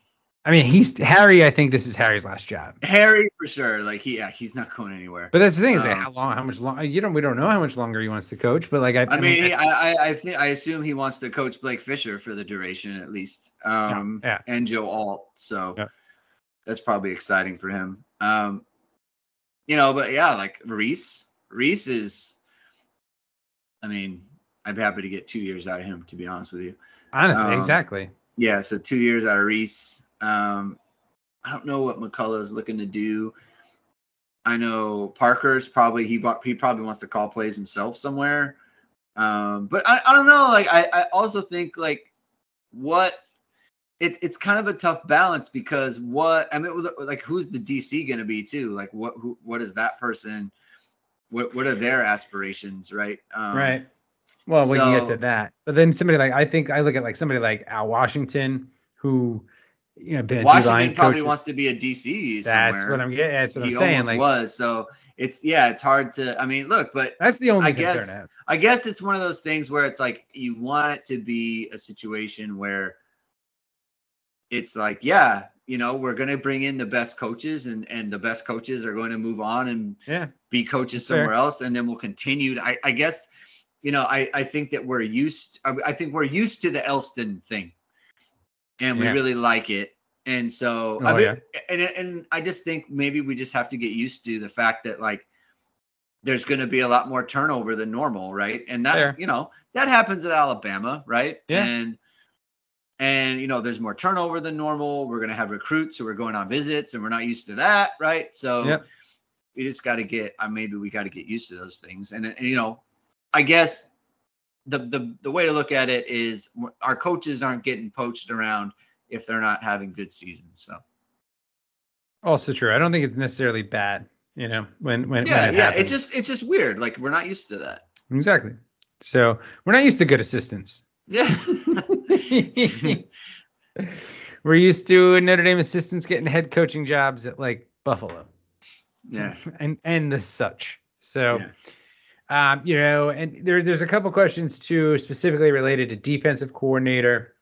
I mean he's Harry. I think this is Harry's last job. Harry for sure. Like he, yeah, he's not going anywhere. But that's the thing is like Um, how long, how much long? You don't we don't know how much longer he wants to coach. But like I, I mean, he, I, I, I think I assume he wants to coach Blake Fisher for the duration at least, um, yeah. and Joe Alt. So Yeah. that's probably exciting for him. Um, you know, but yeah, like Rees, Rees is. I mean, I'd be happy to get two years out of him, to be honest with you. honestly, um, exactly. Yeah, so two years out of Rees. Um, I don't know what McCullough is looking to do. I know Parker's probably he he probably wants to call plays himself somewhere. Um, but I, I don't know. Like I, I also think like what it's it's kind of a tough balance because what I mean it was like who's the DC gonna be too? Like what who what is that person? What what are their aspirations, right? Um, right. Well, we can get to that. But then somebody like I think I look at like somebody like Al Washington, who you know been Washington probably coach. wants to be a DC. Somewhere. That's what I'm getting. That's what he I'm saying. Like was. So it's yeah, it's hard to. I mean, look, but that's the only I concern guess- I have. I guess it's one of those things where it's like you want it to be a situation where it's like, yeah, you know, we're going to bring in the best coaches, and and the best coaches are going to move on and Yeah. be coaches That's fair. somewhere else, and then we'll continue. To, I I guess, you know, I I think that we're used. I, think we're used to the Elston thing, and we Yeah. really like it. And so, Oh, I mean, yeah. and and I just think maybe we just have to get used to the fact that like there's going to be a lot more turnover than normal, right? And that Fair. you know that happens at Alabama, right? Yeah. And and you know there's more turnover than normal. We're going to have recruits who are going on visits, and we're not used to that, right? So Yep. we just got to get. Uh, maybe we got to get used to those things, and, and you know, I guess the the the way to look at it is our coaches aren't getting poached around if they're not having good seasons. So. Also true. I don't think it's necessarily bad. You know, when when yeah, when it yeah. happens. It's just it's just weird. Like we're not used to that. exactly. So we're not used to good assistants. Yeah. we're used to Notre Dame assistants getting head coaching jobs at like Buffalo. yeah. and and the such. So, um, you know, and there there's a couple questions too, specifically related to defensive coordinator.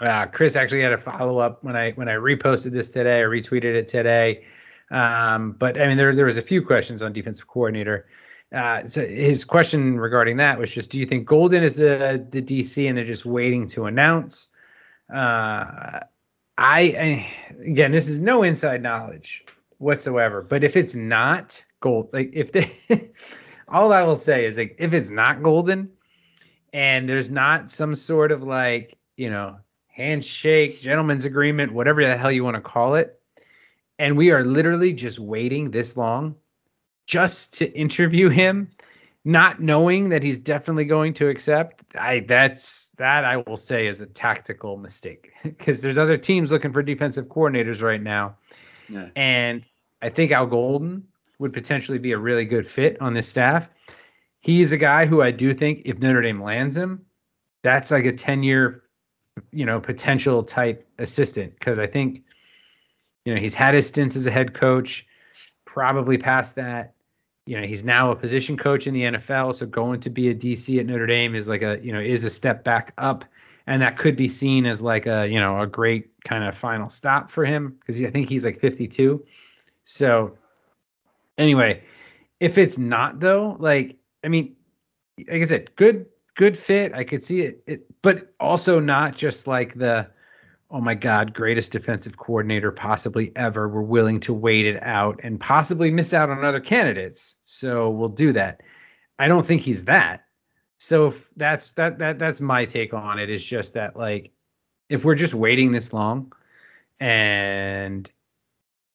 Uh, Chris actually had a follow up when I when I reposted this today or retweeted it today. Um, but I mean, there there was a few questions on defensive coordinator. Uh, so his question regarding that was just, do you think Golden is the the DC and they're just waiting to announce? Uh, I, I again, this is no inside knowledge whatsoever. But if it's not gold, like if they, all I will say is like if it's not golden, and there's not some sort of like you know handshake, gentleman's agreement, whatever the hell you want to call it, and we are literally just waiting this long just to interview him not knowing that he's definitely going to accept i that's that i will say is a tactical mistake because there's other teams looking for defensive coordinators right now Yeah. and I think Al Golden would potentially be a really good fit on this staff. He's a guy who I do think if Notre Dame lands him, that's like a 10 year, you know, potential type assistant. Cause I think, you know, he's had his stints as a head coach, probably past that. You know, he's now a position coach in the NFL. So going to be a DC at Notre Dame is like a, you know, is a step back up. And that could be seen as like a, you know, a great kind of final stop for him because I think he's like 52. So anyway, if it's not though, like I mean, like I said, good good fit. I could see it, it but also not just like the oh my god, greatest defensive coordinator possibly ever. We're willing to wait it out and possibly miss out on other candidates. So we'll do that. I don't think he's that. So that's that that that's my take on it is just that like if we're just waiting this long and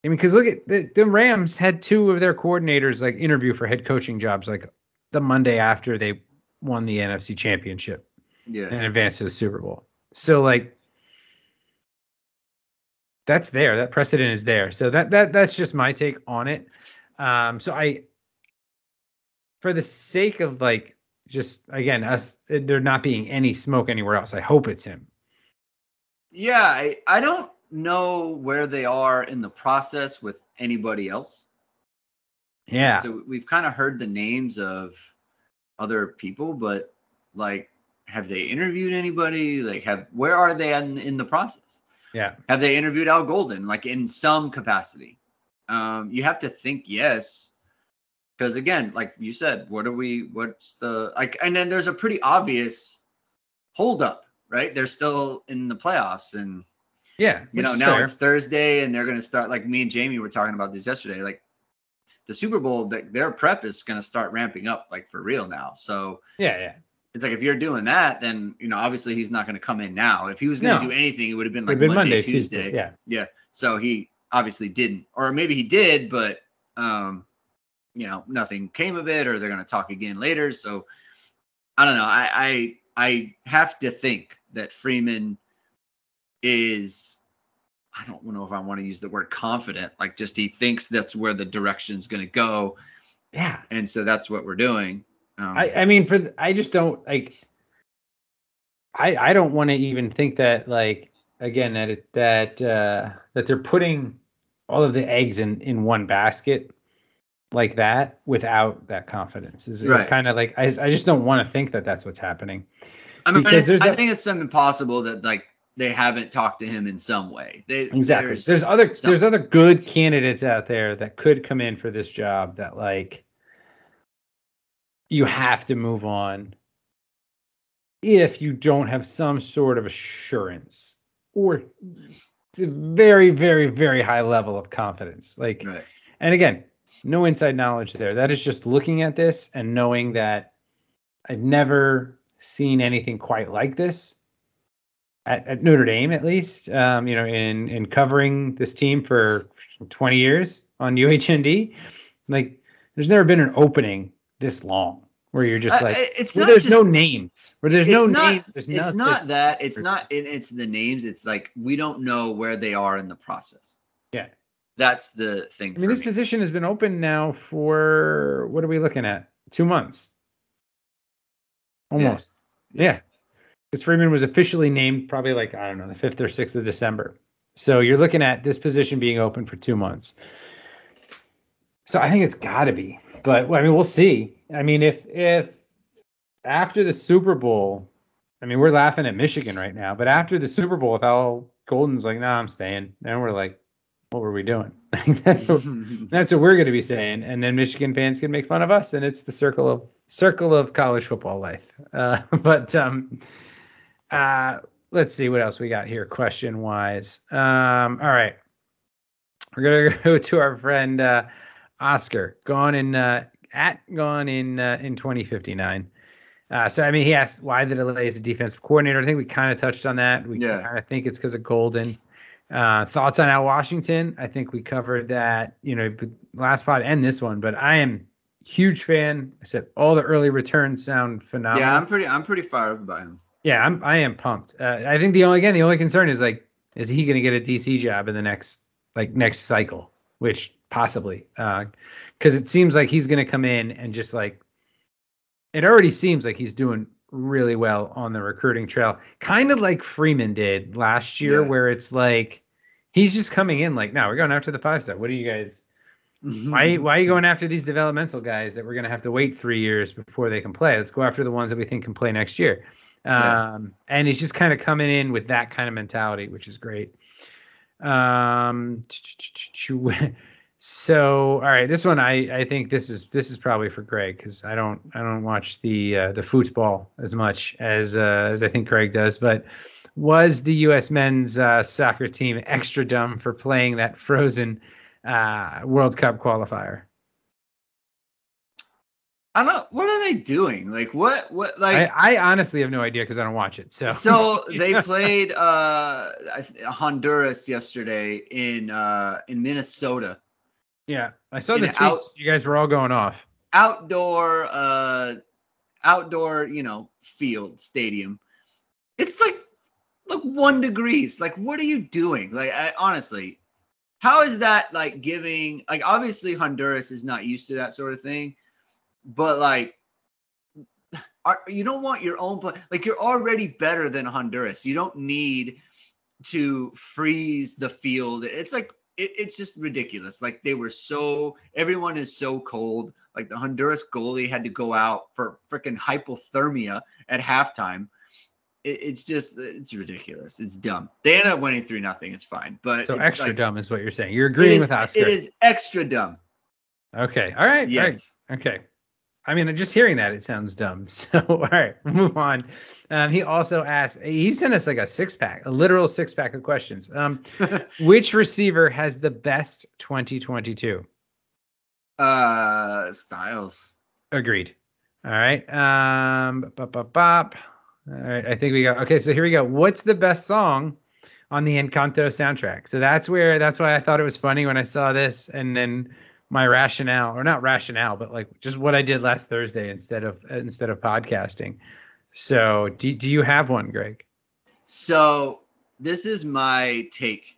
I mean, because look at the, the Rams had two of their coordinators like interview for head coaching jobs like the Monday after they won the NFC Championship Yeah. and advanced to the Super Bowl. So like that's there. That precedent is there. So that that that's just my take on it. Um, so I, for the sake of like just again us there not being any smoke anywhere else, I hope it's him. Yeah, I, I don't know where they are in the process with anybody else. Yeah. So we've kind of heard the names of other people, but like have they interviewed anybody? Like, have where are they in, in the process? Yeah. Have they interviewed Al Golden, like in some capacity? Um, you have to think yes, because again, like you said, what are we? What's the like? And then there's a pretty obvious holdup, right? They're still in the playoffs, and Yeah. you know now fair. it's Thursday, and they're gonna start. Like me and Jamie were talking about this yesterday. Like the Super Bowl, th- their prep is gonna start ramping up, like for real now. So Yeah, yeah. it's like if you're doing that, then you know obviously he's not going to come in now. If he was going to No. do anything, it would have been like been Monday, Monday, Tuesday. Tuesday. Yeah. yeah. So he obviously didn't, or maybe he did, but um, you know nothing came of it, or they're going to talk again later. So I don't know. I I I have to think that Freeman is. I don't know if I want to use the word confident. Like just he thinks that's where the direction's going to go, Yeah. and so that's what we're doing. Um, I, I mean, for the, I just don't like. I I don't want to even think that like again that it, that uh, that they're putting all of the eggs in in one basket like that without that confidence. Is Right. kind of like I I just don't want to think that that's what's happening. I mean, Because it's, there's I think it's something possible that like they haven't talked to him in some way. They, Exactly. There's, other some- there's other good candidates out there that could come in for this job that like you have to move on if you don't have some sort of assurance or very very very high level of confidence. Like right. and again, no inside knowledge there. That is just looking at this and knowing that I've never seen anything quite like this at, at Notre Dame, at least. Um, you know, in in covering this team for 20 years on UHND, like there's never been an opening this long where you're just like, I- it's not there's just, no names, where there's no not, name, there's it's not that. It's not. It, it's the names. It's like we don't know where they are in the process. Yeah. That's the thing. I mean, for this me. position has been open now for what are we looking at? Two months. Almost. Yeah. Because Freeman was officially named probably like, I don't know, the 5th or 6th of December. So you're looking at this position being open for two months. So I think it's got to be. But I mean, we'll see. I mean, if if after the Super Bowl, I mean, we're laughing at Michigan right now, but after the Super Bowl, if Al Golden's like, "Nah, I'm staying," then we're like, "What were we doing?" that's, what, that's what we're going to be saying, and then Michigan fans can make fun of us, and it's the circle of circle of college football life. Uh, but um, uh, let's see what else we got here, question wise. Um, all right, we're gonna go to our friend uh, Oscar, gone in uh, at gone in uh, in 2059. Uh, so I mean, he asked why the delay as a defensive coordinator. I think we kind of touched on that. We Yeah. kind of think it's because of Golden. Uh, thoughts on Al Washington? I think we covered that, you know, last pod and this one. But I am huge fan. I said all the early returns sound phenomenal. yeah, I'm pretty. I'm pretty fired up about him. Yeah, I'm I am pumped. Uh, I think the only again the only concern is like is he going to get a DC job in the next like next cycle, which possibly because it seems like he's going to come in and just like it already seems like he's doing really well on the recruiting trail, kind of like Freeman did last year, Yeah. where it's like he's just coming in like, no, we're going after the five star. What are you guys? Why why are you going after these developmental guys that we're going to have to wait three years before they can play? Let's go after the ones that we think can play next year. Yeah. Um, and he's just kind of coming in with that kind of mentality, which is great. Um, so all right, this one I I think this is this is probably for Greg because I don't I don't watch the uh, the football as much as uh, as I think Greg does, but was the U.S. men's uh, soccer team extra dumb for playing that frozen uh, World Cup qualifier? I don't. What are they doing? Like what? What? Like I, I honestly have no idea because I don't watch it. So so they played uh Honduras yesterday in uh in Minnesota. yeah, I saw In the tweets. out- you guys were all going off. Outdoor uh outdoor, you know, field stadium. It's like like 1 degrees. Like what are you doing? Like I honestly how is that like giving like obviously Honduras is not used to that sort of thing, but like are, you don't want your own play like you're already better than Honduras. You don't need to freeze the field. It's like it, it's just ridiculous. Like they were so everyone is so cold. Like the Honduras goalie had to go out for freaking hypothermia at halftime. it, it's just it's ridiculous. It's dumb. They end up winning three nothing. It's fine, but So extra like- dumb is what you're saying. You're agreeing is- with Oscar. It is extra dumb. Okay. All right. Yes. All right. Okay. I mean, just hearing that, it sounds dumb. So, all right, move on. Um, he also asked, he sent us like a six pack, a literal six pack of questions. Um, which receiver has the best 2022? Uh, Styles. Agreed. All right. Um, bop, bop, bop. All right. I think we got, okay. So here we go. What's the best song on the Encanto soundtrack? So that's where, that's why I thought it was funny when I saw this. And then my rationale, or not rationale, but like just what I did last Thursday instead of, instead of podcasting. So do, do you have one, Greg? So this is my take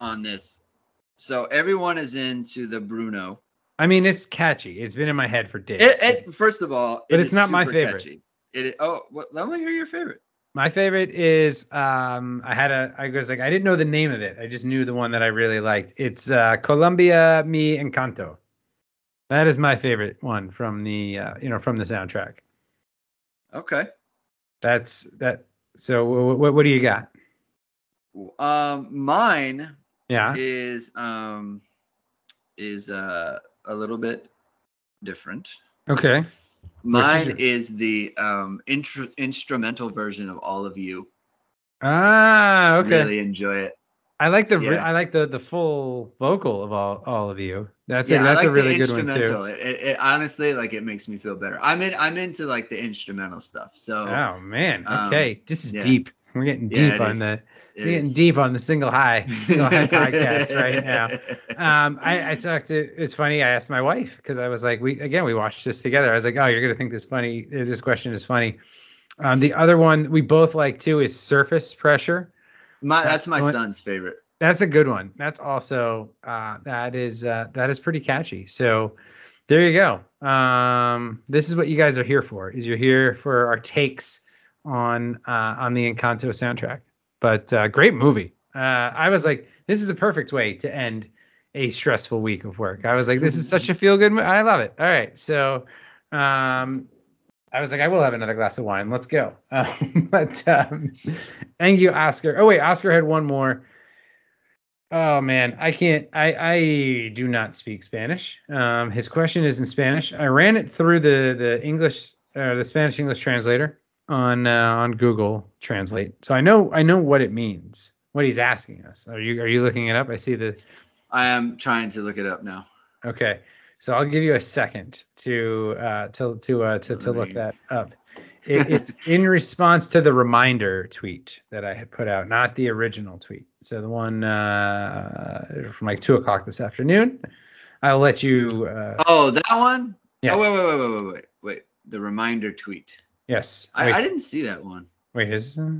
on this. So everyone is into the Bruno. I mean, it's catchy. It's been in my head for days. It, it, first of all, But it it's not my favorite. Catchy. It oh, well, let me hear your favorite. My favorite is um I had a I was like I didn't know the name of it. I just knew the one that I really liked. It's uh Colombia Mi Encanto. That is my favorite one from the uh, you know from the soundtrack. Okay. That's that so what what do you got? Um, mine Yeah. is um is uh a little bit different. Okay. Mine is the um intro, instrumental version of All of You. Ah, okay. Really enjoy it. I like the re- Yeah. I like the the full vocal of all all of you. That's yeah, a, that's like a really good one too. instrumental. It, it, it honestly like it makes me feel better. I'm in I'm into like the instrumental stuff. So Oh man. Um, Okay. this is yeah. deep. We're getting deep on is. we're getting deep on the single high single high podcast right now. um, I, I talked to. It's funny. I asked my wife because I was like, we again we watched this together. I was like, oh, you're gonna think this funny. uh, This question is funny. Um, the other one we both like too is surface pressure. My that's my What- son's favorite. That's a good one. That's also uh, that is uh, that is pretty catchy. So there you go. Um, this is what you guys are here for. Is you're here for our takes on uh, on the Encanto soundtrack. But uh, great movie. Uh, I was like, this is the perfect way to end a stressful week of work. I was like, this is such a feel good. I love it. All right, so um, I was like, I will have another glass of wine. Let's go. But um, thank you, Oscar. Oh wait, Oscar had one more. Oh man, I can't. I I do not speak Spanish. Um, his question is in Spanish. I ran it through the the English uh, the Spanish English translator on uh, on Google Translate, so I know I know what it means. What he's asking us. Are you are you looking it up? I see the. I am trying to look it up now. Okay, so I'll give you a second to uh, to to uh, to to look that up. It, it's in response to the reminder tweet that I had put out, not the original tweet. So the one uh, from like two o'clock this afternoon. I'll let you. Uh, Oh, that one? Yeah. Oh, wait, wait, wait, wait, wait, wait, wait. The reminder tweet. Yes. I, I didn't see that one. wait. Is uh,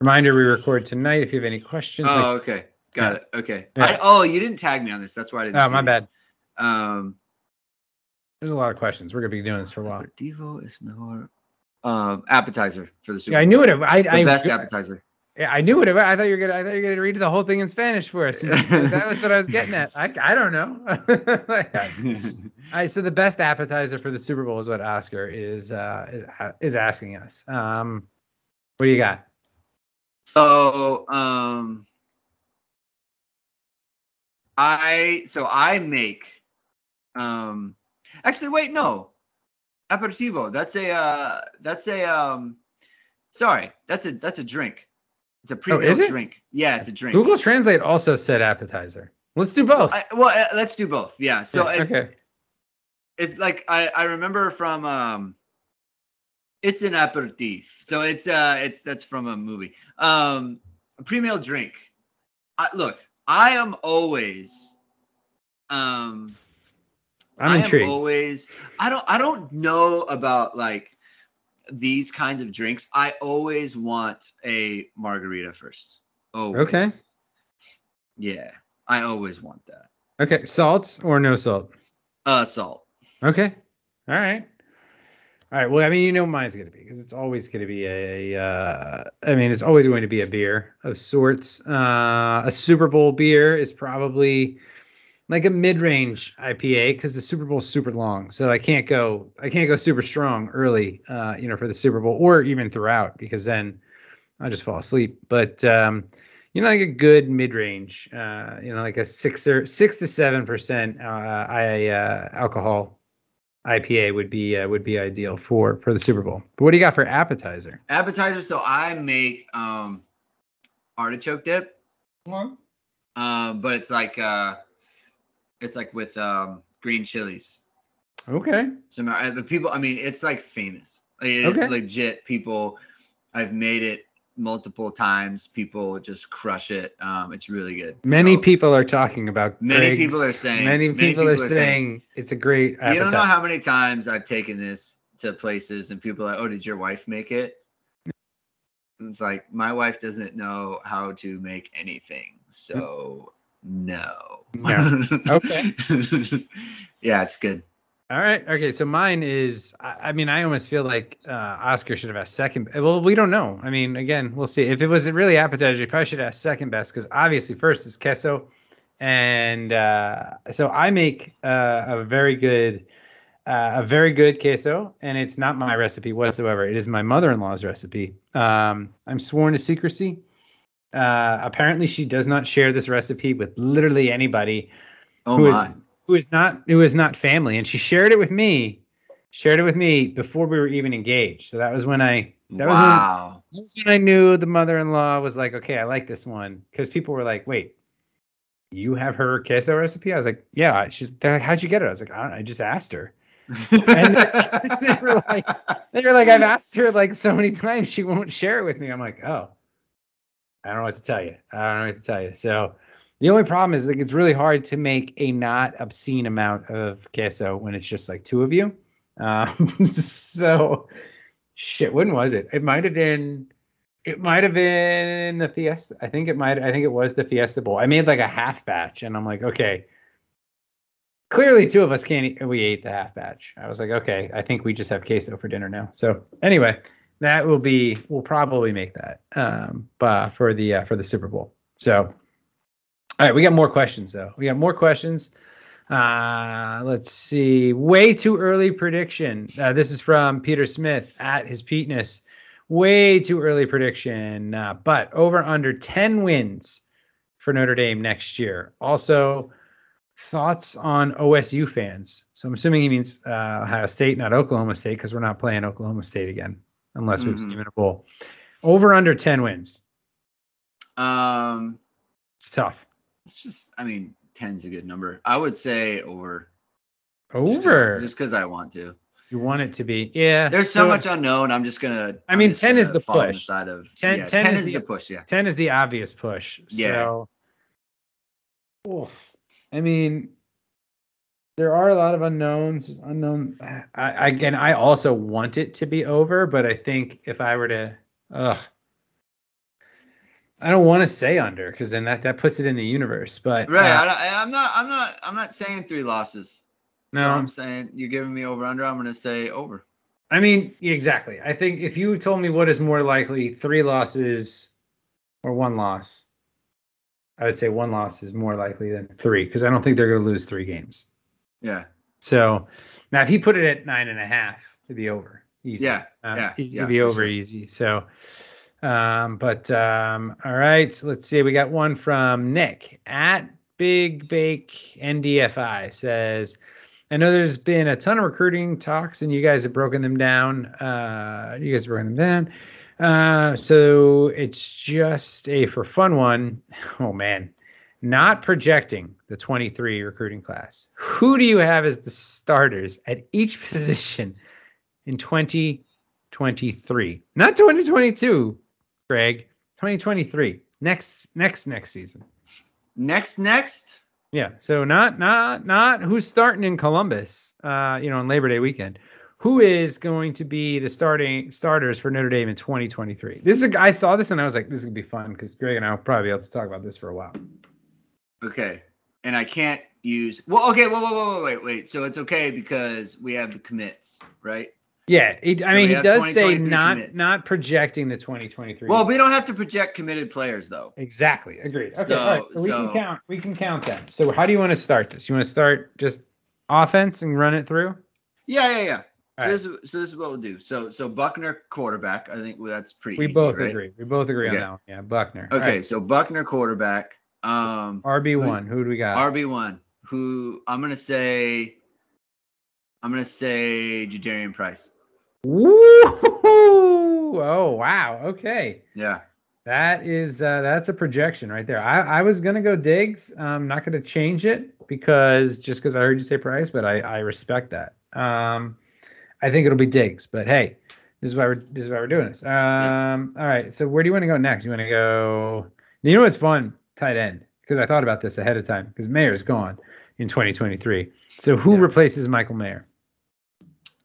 reminder we record tonight? If you have any questions. Oh, like- okay. Got Yeah. it. Okay. Yeah. I, oh, you didn't tag me on this. That's why I didn't. Oh, my this. bad. Um, there's a lot of questions. We're gonna be doing this for a while. Aperitivo es mejor. Um, appetizer for the Super Yeah, I knew it. I The I, best appetizer. Yeah, I knew it. I thought you were gonna. I thought you were gonna read the whole thing in Spanish for us. that was what I was getting at. I, I don't know. I, so the best appetizer for the Super Bowl is what Oscar is uh, is, is asking us. Um, what do you got? So, um, I so I make, um, actually wait no, aperitivo. That's a uh, that's a um, sorry, that's a that's a drink. It's a Oh, is it? drink. Yeah, it's a drink. Google Translate also said appetizer. Let's do both. I, well, uh, let's do both. Yeah. So Yeah, it's okay. it's like I I remember from um, it's an aperitif. So it's uh it's that's from a movie. Um, a pre-meal drink. I, look, I am always um I'm I intrigued. Am always I don't I don't know about like these kinds of drinks. I always want a margarita first. Oh, Okay. Yeah, I always want that. okay, salt or no salt? Uh, salt. Okay. All right. All right. Well, I mean, you know, mine's going to be because it's always going to be a. Uh, I mean, it's always going to be a beer of sorts. Uh, a Super Bowl beer is probably like a mid-range IPA because the Super Bowl is super long, so I can't go I can't go super strong early, uh, you know, for the Super Bowl or even throughout because then I just fall asleep. But um, you know, like a good mid-range, uh, you know, like a six or six to seven percent uh, I uh, alcohol IPA would be uh, would be ideal for for the Super Bowl. But what do you got for appetizer? Appetizer. So I make um artichoke dip. Um, but it's like uh, it's like with um green chilies. Okay. So the people, I mean, it's like famous. Like, it's Okay. legit. People, I've made it multiple times. People just crush it. Um, it's really good. Many So, people are talking about. Many Greg's- people are saying- Many many people, are, are saying, it's a great You appetizer. don't know how many times I've taken this to places and people are like, "Oh, did your wife make it?" It's like my wife doesn't know how to make anything, so no. No. Okay. yeah, it's good. All right. Okay. So mine is. I, I mean, I almost feel like uh, Oscar should have asked second. Well, we don't know. I mean, again, we'll see. If it was really appetizer, you probably should ask second best because obviously first is queso, and uh, so I make uh, a very good. Uh, a very good queso, and it's not my recipe whatsoever. It is my mother-in-law's recipe. Um, I'm sworn to secrecy. Uh, apparently, she does not share this recipe with literally anybody Oh who is my. who is not who is not family. And she shared it with me shared it with me before we were even engaged. So that was when i that was when, wow. that was when i knew the mother-in-law was like okay i like this one. Because people were like wait you have her queso recipe? I was like yeah. She's they're like how'd you get it? I was like i don't know. I just asked her. And they were like they were like i've asked her like so many times she won't share it with me. I'm like oh i don't know what to tell you i don't know what to tell you so the only problem is like it's really hard to make a not obscene amount of queso when it's just like two of you. Um, so shit, when was it? It might have been it might have been the Fiesta. I think it might I think it was the Fiesta Bowl. I made like a half batch and I'm like, okay. Clearly two of us can't eat we ate the half batch. I was like, okay, I think we just have queso for dinner now. So anyway, that will be we'll probably make that um but for the uh, for the Super Bowl. So all right, we got more questions though. We got more questions. Uh, let's see. Way too early prediction. Uh, this is from Peter Smith at his Peteness. Way too early prediction, uh, but over under 10 wins for Notre Dame next year. Also, thoughts on OSU fans. So I'm assuming he means uh, Ohio State, not Oklahoma State, because we're not playing Oklahoma State again unless we've Mhm. seen in a bowl. Over under 10 wins. Um, It's tough. it's just, I mean, 10's a good number. I would say over. Over. Just because I want to. You want it to be, yeah. There's so, much unknown. I'm just gonna. I mean, 10 is the push. side of 10 yeah, 10 10 is is the- the push. Yeah. Ten is the obvious push. Yeah. So, oof. I mean, there are a lot of unknowns. There's unknown. I, I again, I also want it to be over, but I think if I were to, ugh, I don't want to say under because then that that puts it in the universe. But Right. uh, I, I'm not. I'm not. I'm not saying three losses. So No. I'm saying you're giving me over under. I'm gonna say over. I mean, exactly. I think if you told me what is more likely, three losses or one loss, I would say one loss is more likely than three because I don't think they're going to lose three games. Yeah. So now if he put it at nine and a half, it'd be over. Easy. Yeah, Uh, yeah, it'd yeah, be over sure. easy. So, um, but um, all right, let's see. We got one from Nick at Big Bake NDFI says, I know there's been a ton of recruiting talks and you guys have broken them down. Uh, you guys have broken them down. Uh, so it's just a for fun one. Oh man, not projecting the 23 recruiting class. Who do you have as the starters at each position in 2023? Not 2022, Greg. 2023. Next next next season. Next. Next. Yeah. So not not not who's starting in Columbus, uh, you know, on Labor Day weekend. Who is going to be the starting starters for Notre Dame in 2023? This is I saw this and I was like, this is gonna be fun because Greg and I will probably be able to talk about this for a while. Okay. And I can't use. Well, okay. Whoa, whoa, whoa, whoa, wait, wait. So it's okay because we have the commits, right? Yeah, he, I So mean, he does say not commits. not projecting the 2023. Well, we don't have to project committed players though. exactly agreed. Okay, So- right. So we so- can count. We can count them. So how do you want to start this? You want to start just offense and run it through? Yeah, yeah, yeah. So All this, is, so this is what we'll do. So so Buchner quarterback. I think that's pretty. We easy, both right? agree. We both agree Okay. on that one. Yeah, Buchner. Okay, right. so Buchner quarterback. Um, RB one. Who do we got? RB one. Who I'm gonna say. I'm gonna say Jadarian Price. Woo! Oh wow. Okay. Yeah. That is uh, that's a projection right there. I, I was gonna go Diggs. I'm not gonna change it because just because I heard you say Price, but I, I respect that. Um, I think it'll be Diggs, but hey, this is why we're this is why we're doing this. Um, all right. So where do you want to go next? You want to go? You know what's fun? Tight end because I thought about this ahead of time because Mayer's gone in 2023. So who Yeah. replaces Michael Mayer?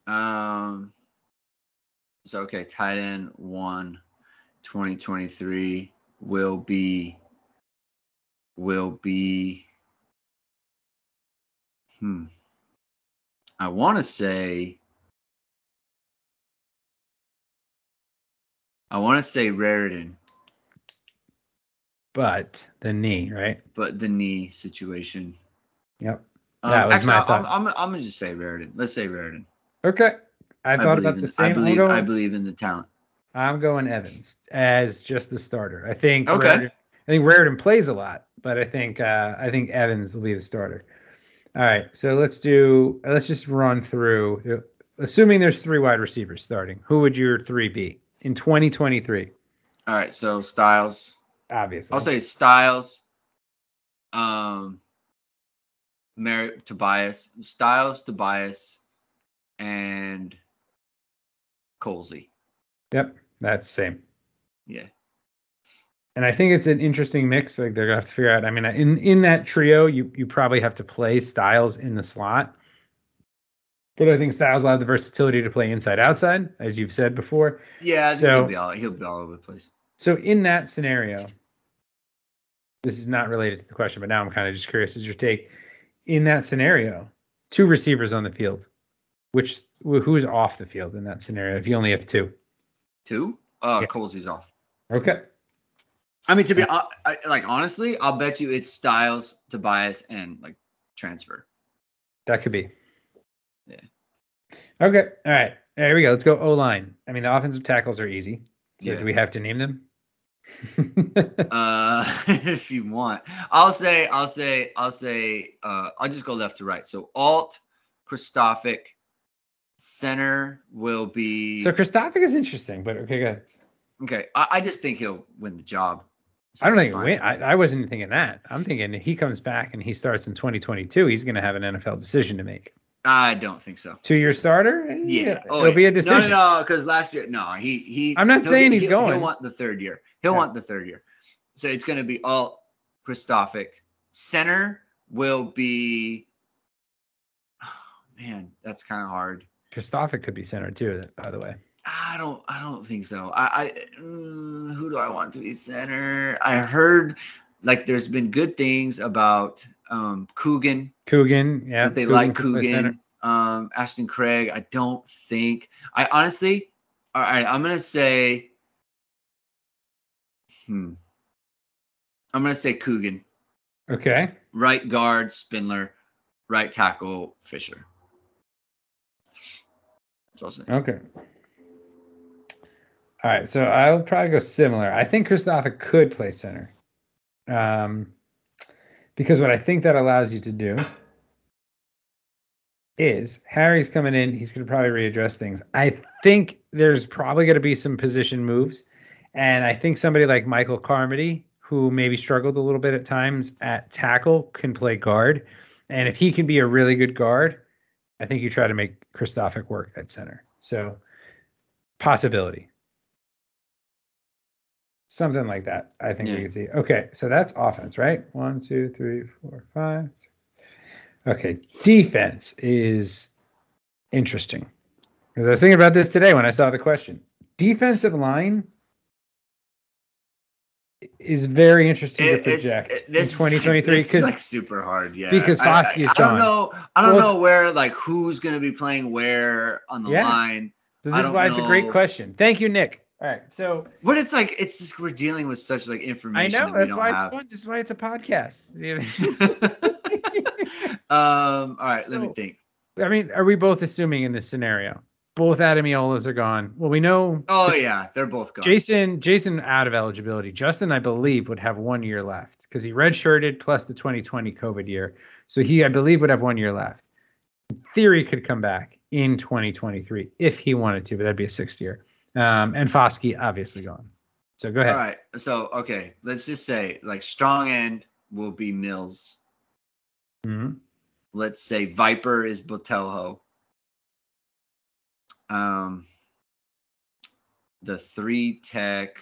Um. So okay, tight end one, 2023 will be. Will be. Hmm. I want to say. I want to say Raridon, But the knee, right? but the knee situation. Yep. Um, That was actually, my I'm, thought. I'm, I'm, I'm gonna just say Raridon. Let's say Raridon. Okay. I thought believe about in- the same. I believe. I believe in the talent. I'm going Evans as just the starter. I think Okay. Raridon, I think Raridon plays a lot, but I think uh, I think Evans will be the starter. All right, so let's do let's just run through. Assuming there's three wide receivers starting, who would your three be in 2023? All right, so Styles. Obviously, I'll say Styles. Um, Merritt Tobias, Styles, Tobias, and Colzie. Yep, that's same. Yeah. And I think it's an interesting mix. Like they're gonna have to figure out. I mean, in in that trio, you you probably have to play Styles in the slot. But I think Styles will have the versatility to play inside outside, as you've said before. Yeah, So- he'll be all he'll be all over the place. So in that scenario, this is not related to the question, but now I'm kind of just curious as your take. In that scenario, two receivers on the field, which who's off the field in that scenario? If you only have two, Two? Uh, Yeah. Colzie's off. okay. I mean, to be I, like honestly, I'll bet you it's Styles, Tobias, and like transfer. That could be. Yeah. Okay. All right. There we go. Let's go O line. I mean, the offensive tackles are easy. So Yeah. do we have to name them? Uh, if you want, I'll say, I'll say, I'll say, uh, I'll just go left to right. So Alt, Kristofic, center will be. so Kristofic is interesting, but okay, good. okay, I, I just think he'll win the job. So I don't think win. I, I wasn't thinking that. I'm thinking he comes back and he starts in 2022. He's going to have an NFL decision to make. I don't think so. Two year starter? Yeah, oh, it'll yeah. be a decision. No, no, because last year, no, he he. I'm not saying he's going. He'll want the third year. He'll Yeah. want the third year. So it's going to be all Kristofic. Center will be. Oh, man, that's kind of hard. Kristofic could be center too, by the way. I don't. I don't think so. I. I mm, who do I want to be center? I heard like there's been good things about um Coogan Coogan, yeah. they like play center. Coogan. Um, Ashton Craig, I don't think. I honestly, all right, I'm gonna say. Hmm. I'm gonna say Coogan, Okay. right guard Spindler, right tackle Fisher. That's what I'll say. Okay. All right, so I'll probably go similar. I think Kristofic could play center. Um, because what I think that allows you to do is Harry's coming in, he's going to probably readdress things. I think there's probably going to be some position moves. And I think somebody like Michael Carmody, who maybe struggled a little bit at times at tackle, can play guard. And if he can be a really good guard, I think you try to make Kristofic work at center. So possibility. Something like that. I think we can see. Okay, so that's offense, right? One, two, three, four, five. Okay, defense is interesting. Because I was thinking about this today when I saw the question. Defensive line is very interesting It- to project it- in this is 2023 this is because like super hard, yeah. because Foskey is gone. I, don't know. I don't Well- know where like who's gonna be playing where on the Yeah. line. So this is why it's a great question. Thank you, Nick. All right. So But it's like it's just we're dealing with such like information. I know that that's why have. it's fun. This is why it's a podcast. um. All right. let me think. I mean, are we both assuming in this scenario? Both Ademilolas are gone. Well, we know Oh yeah, they're both gone. Jason Jason out of eligibility. Justin, I believe, would have one year left because he redshirted plus the 2020 COVID year. So he, I believe, would have one year left. In theory, could come back in 2023 if he wanted to, but that'd be a sixth year. Um, and Foskey obviously gone. So go ahead. All right. So okay, let's just say like strong end will be Mills. Mhm. Let's say Viper is Botelho. Um, the three tech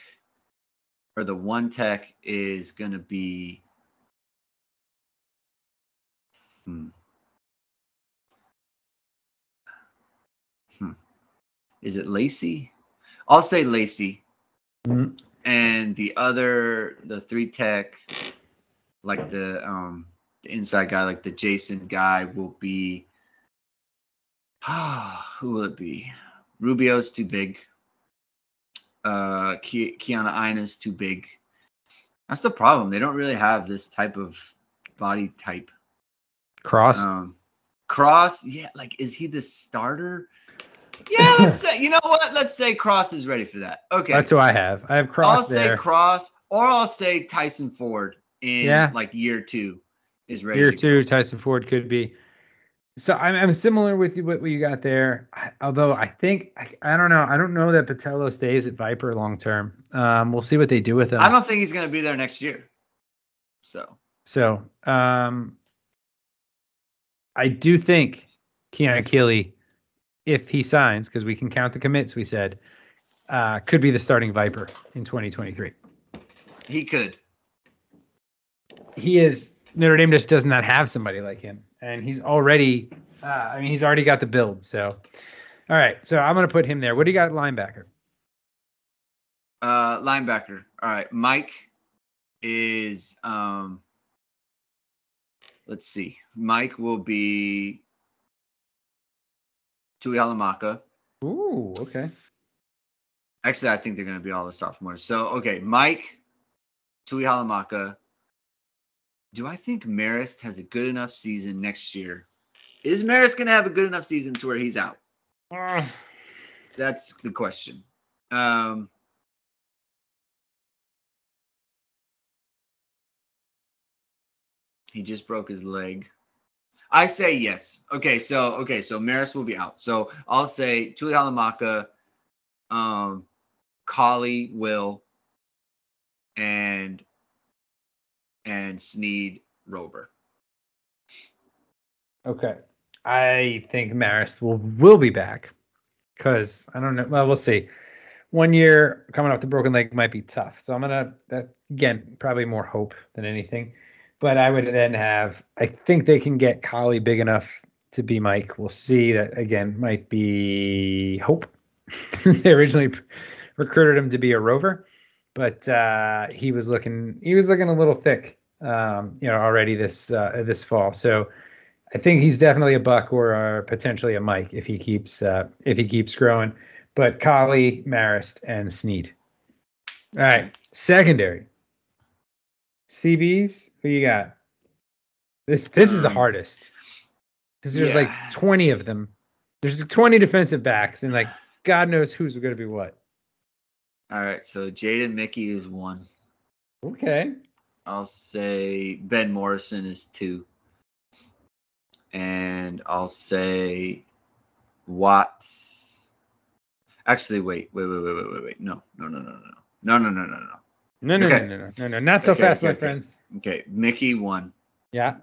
or the one tech is gonna be. Hmm. Hmm. Is it Lacey? I'll say Lacey. Mhm. And the other, the three tech, like the um the inside guy, like the Jason guy, will be. who will it be? Rubio's too big. Uh, Ki- Keanaaina's too big. That's the problem. They don't really have this type of body type. Cross. Um, Cross, yeah, like is he the starter? Yeah, let's say. You know what? Let's say Cross is ready for that. Okay, That's who I have. I have Cross. I'll Cross say. Cross, or I'll say Tyson Ford in Yeah. like year two is ready. Year to two, Tyson Ford could be. So I'm, I'm similar with you, what you got there. I, although I think I, I don't know. I don't know that Botelho stays at Viper long term. Um, we'll see what they do with him. I don't think he's gonna be there next year. So So um, I do think Keon Keeley, if he signs, because we can count the commits, we said, uh, could be the starting Viper in 2023. he could. He is Notre Dame just does not have somebody like him, and he's already. Uh, I mean, he's already got the build. So, all right. So I'm gonna put him there. What do you got, linebacker? Uh, linebacker. All right, Mike is um. Let's see. Mike will be Tui Halamaka. Ooh, okay. Actually, I think they're going to be all the sophomores. So, okay, Mike, Tui Halamaka. Do I think Marist has a good enough season next year? Is Marist going to have a good enough season to where he's out? That's the question. Um, he just broke his leg. I say yes. Okay, so okay, so Marist will be out. So I'll say Tuli Halamaka, um, Kollie will, and and Sneed Rover. Okay. I think Marist will will be back because I don't know. Well, we'll see. One year coming off the broken leg might be tough. So I'm gonna that again probably more hope than anything. But I would then have. I think they can get Kollie big enough to be Mike. We'll see. That again might be hope. they originally recruited him to be a rover, but uh, he was looking he was looking a little thick. Um, you know already this uh, this fall. So. I think he's definitely a buck or uh, potentially a Mike if he keeps uh, if he keeps growing. But Kollie, Marist, and Sneed. All right, secondary. CBs, who you got? This this is the Um, hardest because there's like 20 of them. There's 20 defensive backs, and like God knows who's going to be what. All right, so Jaden Mickey is one. Okay. I'll say Ben Morrison is two. And I'll say Watts. Actually, wait, wait, wait, wait, wait, wait, wait. No, no, no, no, no, no, no, no, no, no, No, no, Okay. no, no, no, no, no, not so Okay, fast, okay, my friends. Okay, Mickey one. Yeah.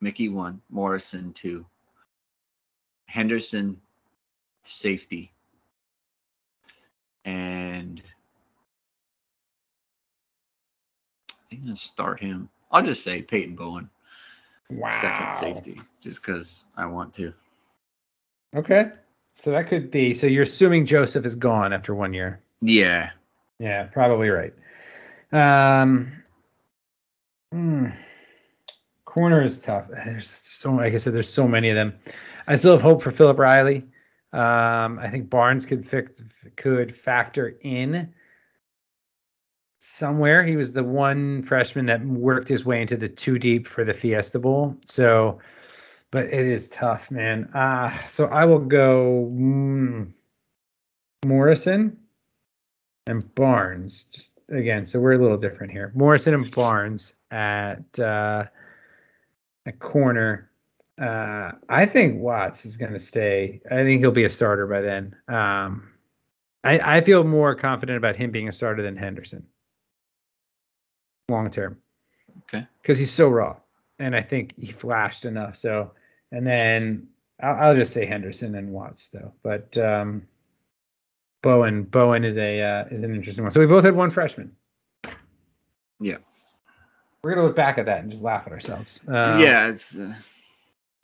Mickey one. Morrison two. Henderson safety. And I'm gonna start him. I'll just say Peyton Bowen. Wow. second safety just because I want to. Okay. So that could be. So you're assuming Joseph is gone after one year. Yeah. Yeah, probably right. Um, hmm. corner is tough. There's so, like I said, there's so many of them. I still have hope for Philip Riley. Um, I think Barnes could fix could factor in somewhere. He was the one freshman that worked his way into the two deep for the Fiesta Bowl. So, but it is tough, man. Uh, so I will go mm, Morrison and Barnes. Just again, so we're a little different here. Morrison and Barnes at uh, at corner. Uh, I think Watts is going to stay. I think he'll be a starter by then. Um, I, I feel more confident about him being a starter than Henderson long term. Okay. Because he's so raw, and I think he flashed enough. So, and then I'll, I'll just say Henderson and Watts though. But um, Bowen, Bowen is a uh, is an interesting one. So we both had one freshman. Yeah. We're gonna look back at that and just laugh at ourselves. Um, yeah, it's uh,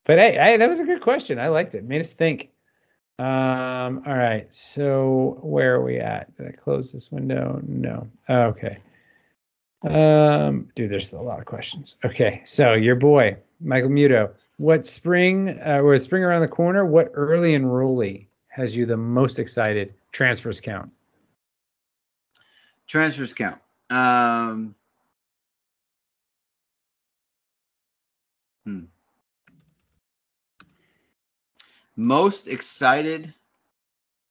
But hey, hey, that was a good question. I liked it. Made us think. Um, all right. So where are we at? Did I close this window? No. Okay. Um, dude, there's a lot of questions. Okay. So your boy, Michael Muto. What spring uh with spring around the corner, what early enrollee has you the most excited? Transfers count. transfers count. Um, hmm. Most excited.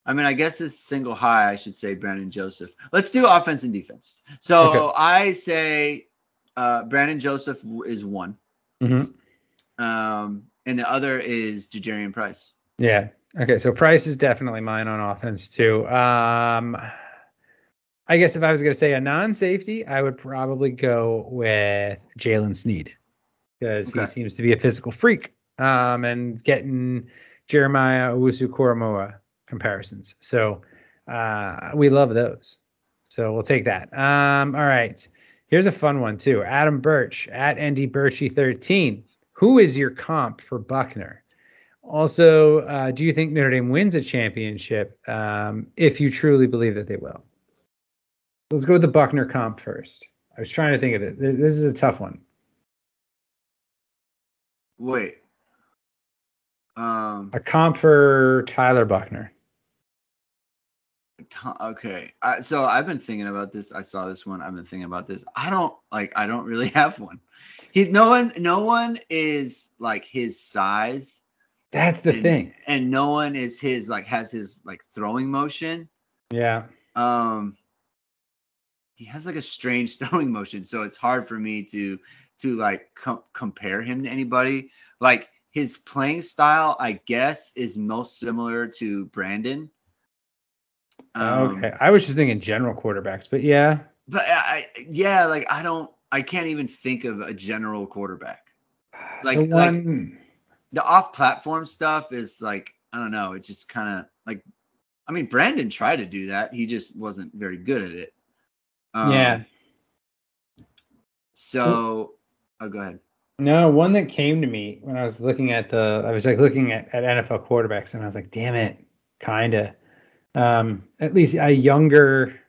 I mean, I guess it's single high. I should say Brandon Joseph. Let's do offense and defense. So Okay. I say uh, Brandon Joseph is one, Mm-hmm. um, and the other is Jadarian Price. Yeah. Okay. So Price is definitely mine on offense too. Um, I guess if I was going to say a non-safety, I would probably go with Jalen Sneed because he seems to be a physical freak. Um, and getting Jeremiah Owusu Koramoah comparisons. So uh, we love those. So we'll take that. Um, all right. Here's a fun one too. Adam Birch at Andy Birchy 13. Who is your comp for Buchner? Also, uh, do you think Notre Dame wins a championship? Um, if you truly believe that they will, let's go with the Buchner comp first. I was trying to think of it. This this is a tough one. Wait. Um. A comp for Tyler Buchner. Okay. I, so I've been thinking about this. I saw this one. I've been thinking about this. I don't like. I don't really have one. He. No one. No one is like his size. That's the and, thing. And no one is his like has his like throwing motion. Yeah. Um. He has like a strange throwing motion, so it's hard for me to to like com- compare him to anybody. Like his playing style, I guess, is most similar to Brandon. Um, okay. I was just thinking general quarterbacks, but yeah. But I, yeah, like I don't, I can't even think of a general quarterback. Like- so like- one. The off-platform stuff is like, I don't know, it just kind of like, I mean, Brandon tried to do that, he just wasn't very good at it. Um, yeah. So, oh, go ahead. No, one that came to me when I was looking at the, I was like looking at, at NFL quarterbacks, and I was like, damn it, kinda. Um, at least a younger.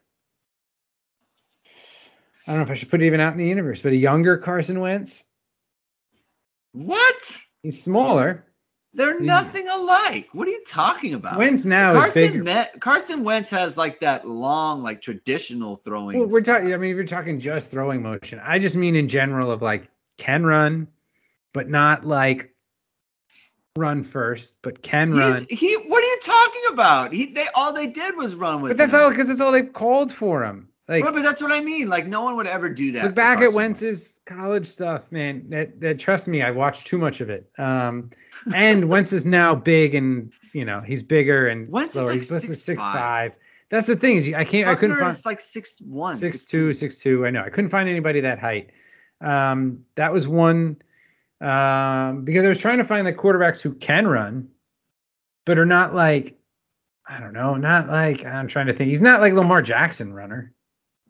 I don't know if I should put it even out in the universe, but a younger Carson Wentz. What? He's smaller. They're He's- nothing alike. What are you talking about? Wentz now is Carson, bigger. Me- Carson Wentz has like that long, like traditional throwing. Well, we're talking. I mean, if you're talking just throwing motion, I just mean in general of like can run, but not like run first, but can run. He. What are you talking about? He. They all they did was run with. But that's him. all because that's all they called for him. Like Right, but that's what I mean. Like no one would ever do that. look back at Wentz's college stuff, man. That that trust me, I watched too much of it. Um, and Wentz is now big and you know he's bigger and Wentz is slower. like he's listed 6'5". six five. That's the thing is I can't I couldn't find is like six one, six two six two. I know I couldn't find anybody that height. Um, that was one um, because I was trying to find the quarterbacks who can run, but are not like I don't know, not like I'm trying to think. He's not like Lamar Jackson runner.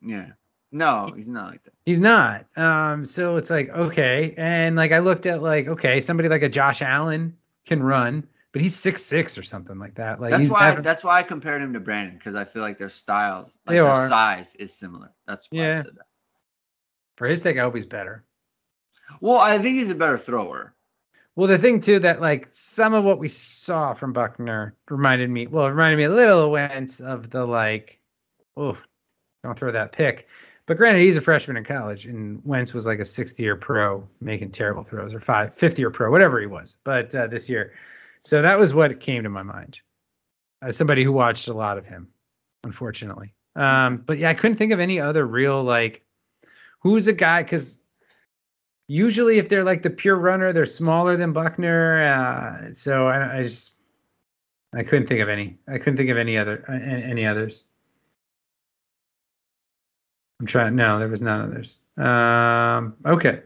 Yeah. No, he's not like that. He's not. Um, so it's like okay, and like I looked at like okay, somebody like a Josh Allen can run, but he's six six or something like that. Like That's why. That's why I compared him to Brandon because I feel like their styles, like their are. size, is similar. That's why I Yeah. said that. for his sake, I hope he's better. Well, I think he's a better thrower. Well, the thing too that like some of what we saw from Buchner reminded me, well, it reminded me a little of Wentz of the like, oh, don't throw that pick. But granted, he's a freshman in college, and Wentz was like a 60 year pro making terrible throws, or five, 50 year pro, whatever he was. But uh, this year, so that was what came to my mind as somebody who watched a lot of him, unfortunately. Um, but yeah, I couldn't think of any other real like, who's a guy because usually if they're like the pure runner, they're smaller than Buchner. Uh, so I, I just I couldn't think of any. I couldn't think of any other uh, any others. I'm trying. No, there was none others. Um, okay.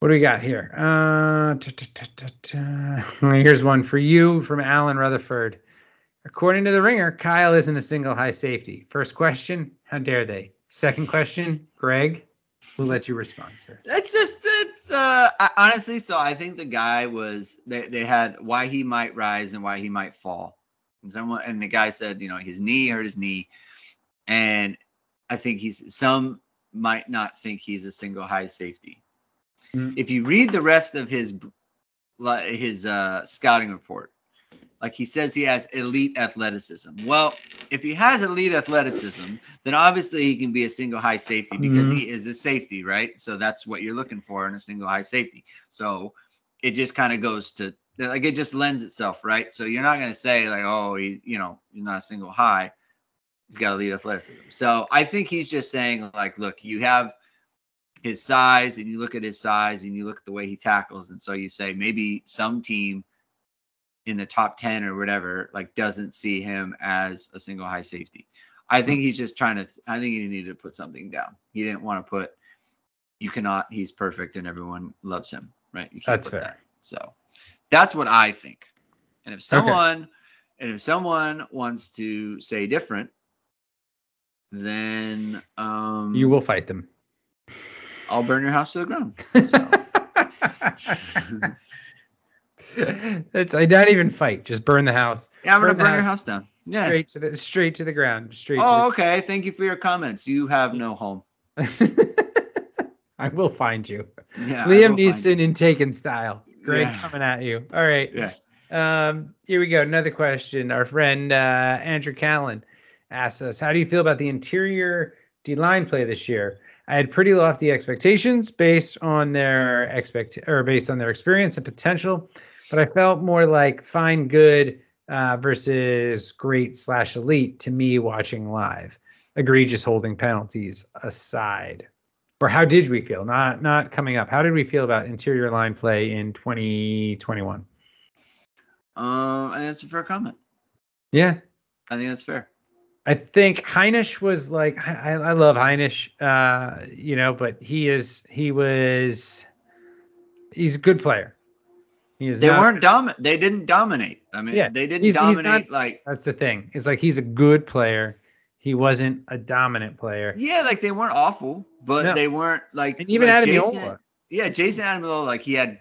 What do we got here? Uh, ta, ta, ta. Here's one for you from Alan Rutherford. According to the Ringer, Kyle isn't a single high safety. First question: How dare they? Second question: Greg, we'll let you respond, sir. That's just it's uh I, honestly so I think the guy was they, they had why he might rise and why he might fall. And someone and the guy said, you know, his knee hurt his knee. And I think he's some might not think he's a single high safety. Mm. If you read the rest of his his uh scouting report, like he says he has elite athleticism. Well, if he has elite athleticism, then obviously he can be a single high safety because Mhm. he is a safety, right? So that's what you're looking for in a single high safety. So it just kind of goes to like it just lends itself, right? So you're not going to say like, oh, he's you know he's not a single high. He's got elite athleticism. So I think he's just saying like, look, you have his size, and you look at his size, and you look at the way he tackles, and so you say maybe some team in the top 10 or whatever like doesn't see him as a single high safety i think he's just trying to i think he needed to put something down he didn't want to put you cannot he's perfect and everyone loves him right you can't That's put fair. that so that's what i think and if Okay. someone and if someone wants to say different then um You will fight them. i'll burn your house to the ground It's I don't even fight. Just burn the house. yeah i'm gonna Burn the burn your house house down yeah Straight to the straight to the ground. Straight oh okay thank you for your comments you have no home I will find you. yeah Liam will find you. Neeson in Taken style. Great Yeah. coming at you. All right. yeah Um, here we go. Another question. Our friend uh, Andrew Callan asks us, "How do you feel about the interior D line play this year? I had pretty lofty expectations based on their expect or based on their experience and potential, but I felt more like fine, good uh, versus great slash elite to me watching live. Egregious holding penalties aside." Or how did we feel? Not not coming up. How did we feel about interior line play in 2021? Um, and that's a fair comment. Yeah, I think that's fair. I think Hinish was like I, I love Hinish, uh, you know, but he is he was he's a good player. He is They not- weren't dominant. They didn't dominate. I mean, Yeah, they didn't he's- he's dominate. not- like, That's the thing. It's like he's a good player. He wasn't a dominant player. yeah, like they weren't awful, but No. they weren't like And even like Adam Jason. Yeah, Jayson Ademilola, like he had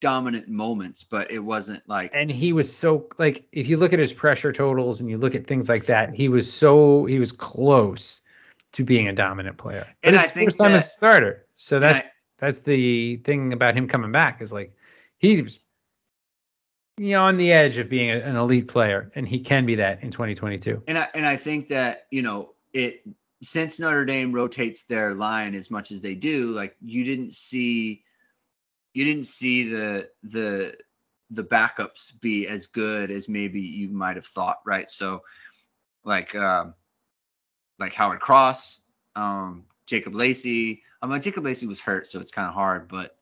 dominant moments, but it wasn't like And he was so like if you look at his pressure totals and you look at things like that, he was so he was close to being a dominant player. But And his I think first time as a starter. So that's I- that's the thing about him coming back is like he was you know, on the edge of being a- an elite player, and he can be that in 2022. and I and I think that you know it since Notre Dame rotates their line as much as they do, like you didn't see you didn't see the the the backups be as good as maybe you might have thought, right? So like um like Howard Cross, um Jacob Lacey. I mean Jacob Lacey was hurt, so it's kind of hard, but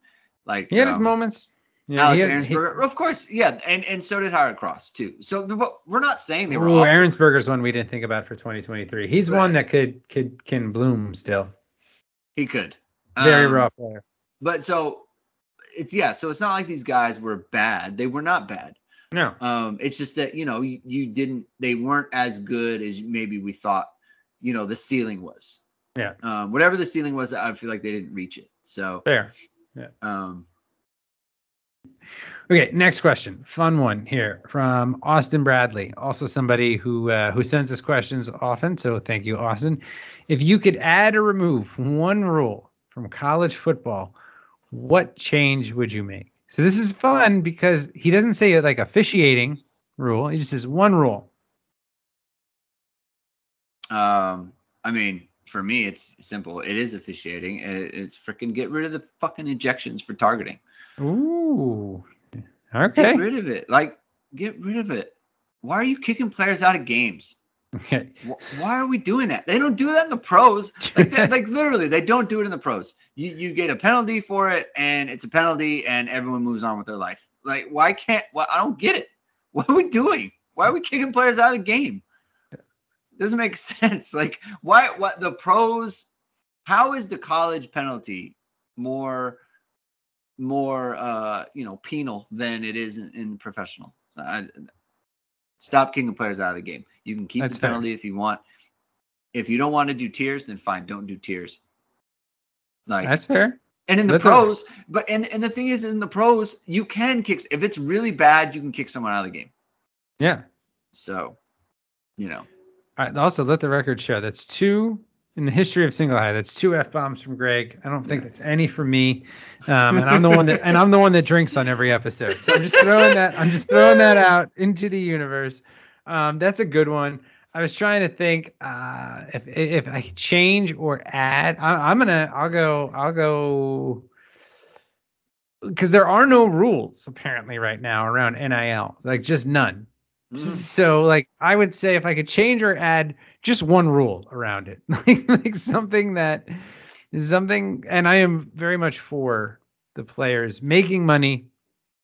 like He had his um, moments. Yeah, Alex he- of course, yeah, and and so did Howard Cross too. So the, we're not saying they were Ooh. Ehrensberger's one we didn't think about for 2023. He's one that could could can bloom still. He could. Very Um, raw player. But so it's yeah, so it's not like these guys were bad. They were not bad. No, Um, it's just that you know you, you didn't. They weren't as good as maybe we thought. You know the ceiling was. Yeah. Um, whatever the ceiling was, I feel like they didn't reach it. So fair. Yeah. Um, Okay, next question. Fun one here from Austin Bradley, also somebody who uh, who sends us questions often. So thank you, Austin. If you could add or remove one rule from college football, what change would you make? So this is fun because he doesn't say like officiating rule. He just says one rule. Um, I mean, for me, it's simple. It is officiating. It's freaking get rid of the fucking injections for targeting. Ooh. Okay. Get rid of it. Like, get rid of it. Why are you kicking players out of games? Okay. Why are we doing that? They don't do that in the pros. Like, that, like literally, they don't do it in the pros. You you get a penalty for it, and it's a penalty, and everyone moves on with their life. Like, why can't? Why, I don't get it. What are we doing? Why are we kicking players out of the game? Doesn't make sense. Like, why? What the pros? How is the college penalty more more uh you know penal than it is in, in professional? I, stop kicking players out of the game. You can keep That's the fair. penalty if you want. If you don't want to do tiers, then fine, don't do tiers. Like That's fair. and in the that's pros, but and and the thing is, in the pros, you can kick. If it's really bad, you can kick someone out of the game. Yeah. So, you know, All right. Also, let the record show that's two in the history of single high. That's two f bombs from Greg. I don't think that's any from me. Um, and I'm the one that and I'm the one that drinks on every episode. So I'm just throwing that. I'm just throwing that out into the universe. Um, that's a good one. I was trying to think uh, if if I change or add. I, I'm gonna. I'll go. I'll go. Because there are no rules apparently right now around NIL, like just none. Mm. So like I would say if I could change or add just one rule around it, like, like something that is something, and I am very much for the players making money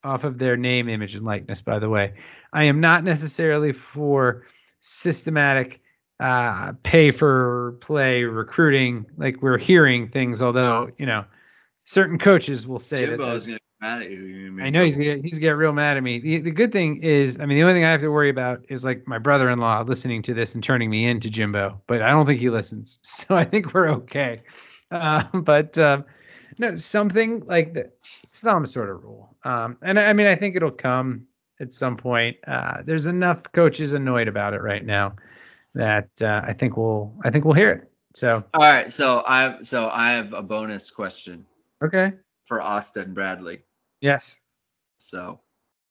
off of their name, image, and likeness. By the way, I am not necessarily for systematic uh, pay for play recruiting. Like we're hearing things, although you know certain coaches will say that Jimbo's gonna get mad at you. You're gonna be I know he's gonna he's gonna get real mad at me. The, the good thing is, I mean, the only thing I have to worry about is like my brother-in-law listening to this and turning me into Jimbo, but I don't think he listens, so I think we're okay. Uh, but um, no, something like that, some sort of rule. Um, and I I mean, I think it'll come at some point. Uh, there's enough coaches annoyed about it right now that uh, I think we'll I think we'll hear it. So All right, so I so I have a bonus question okay, for Austin Bradley. Yes. So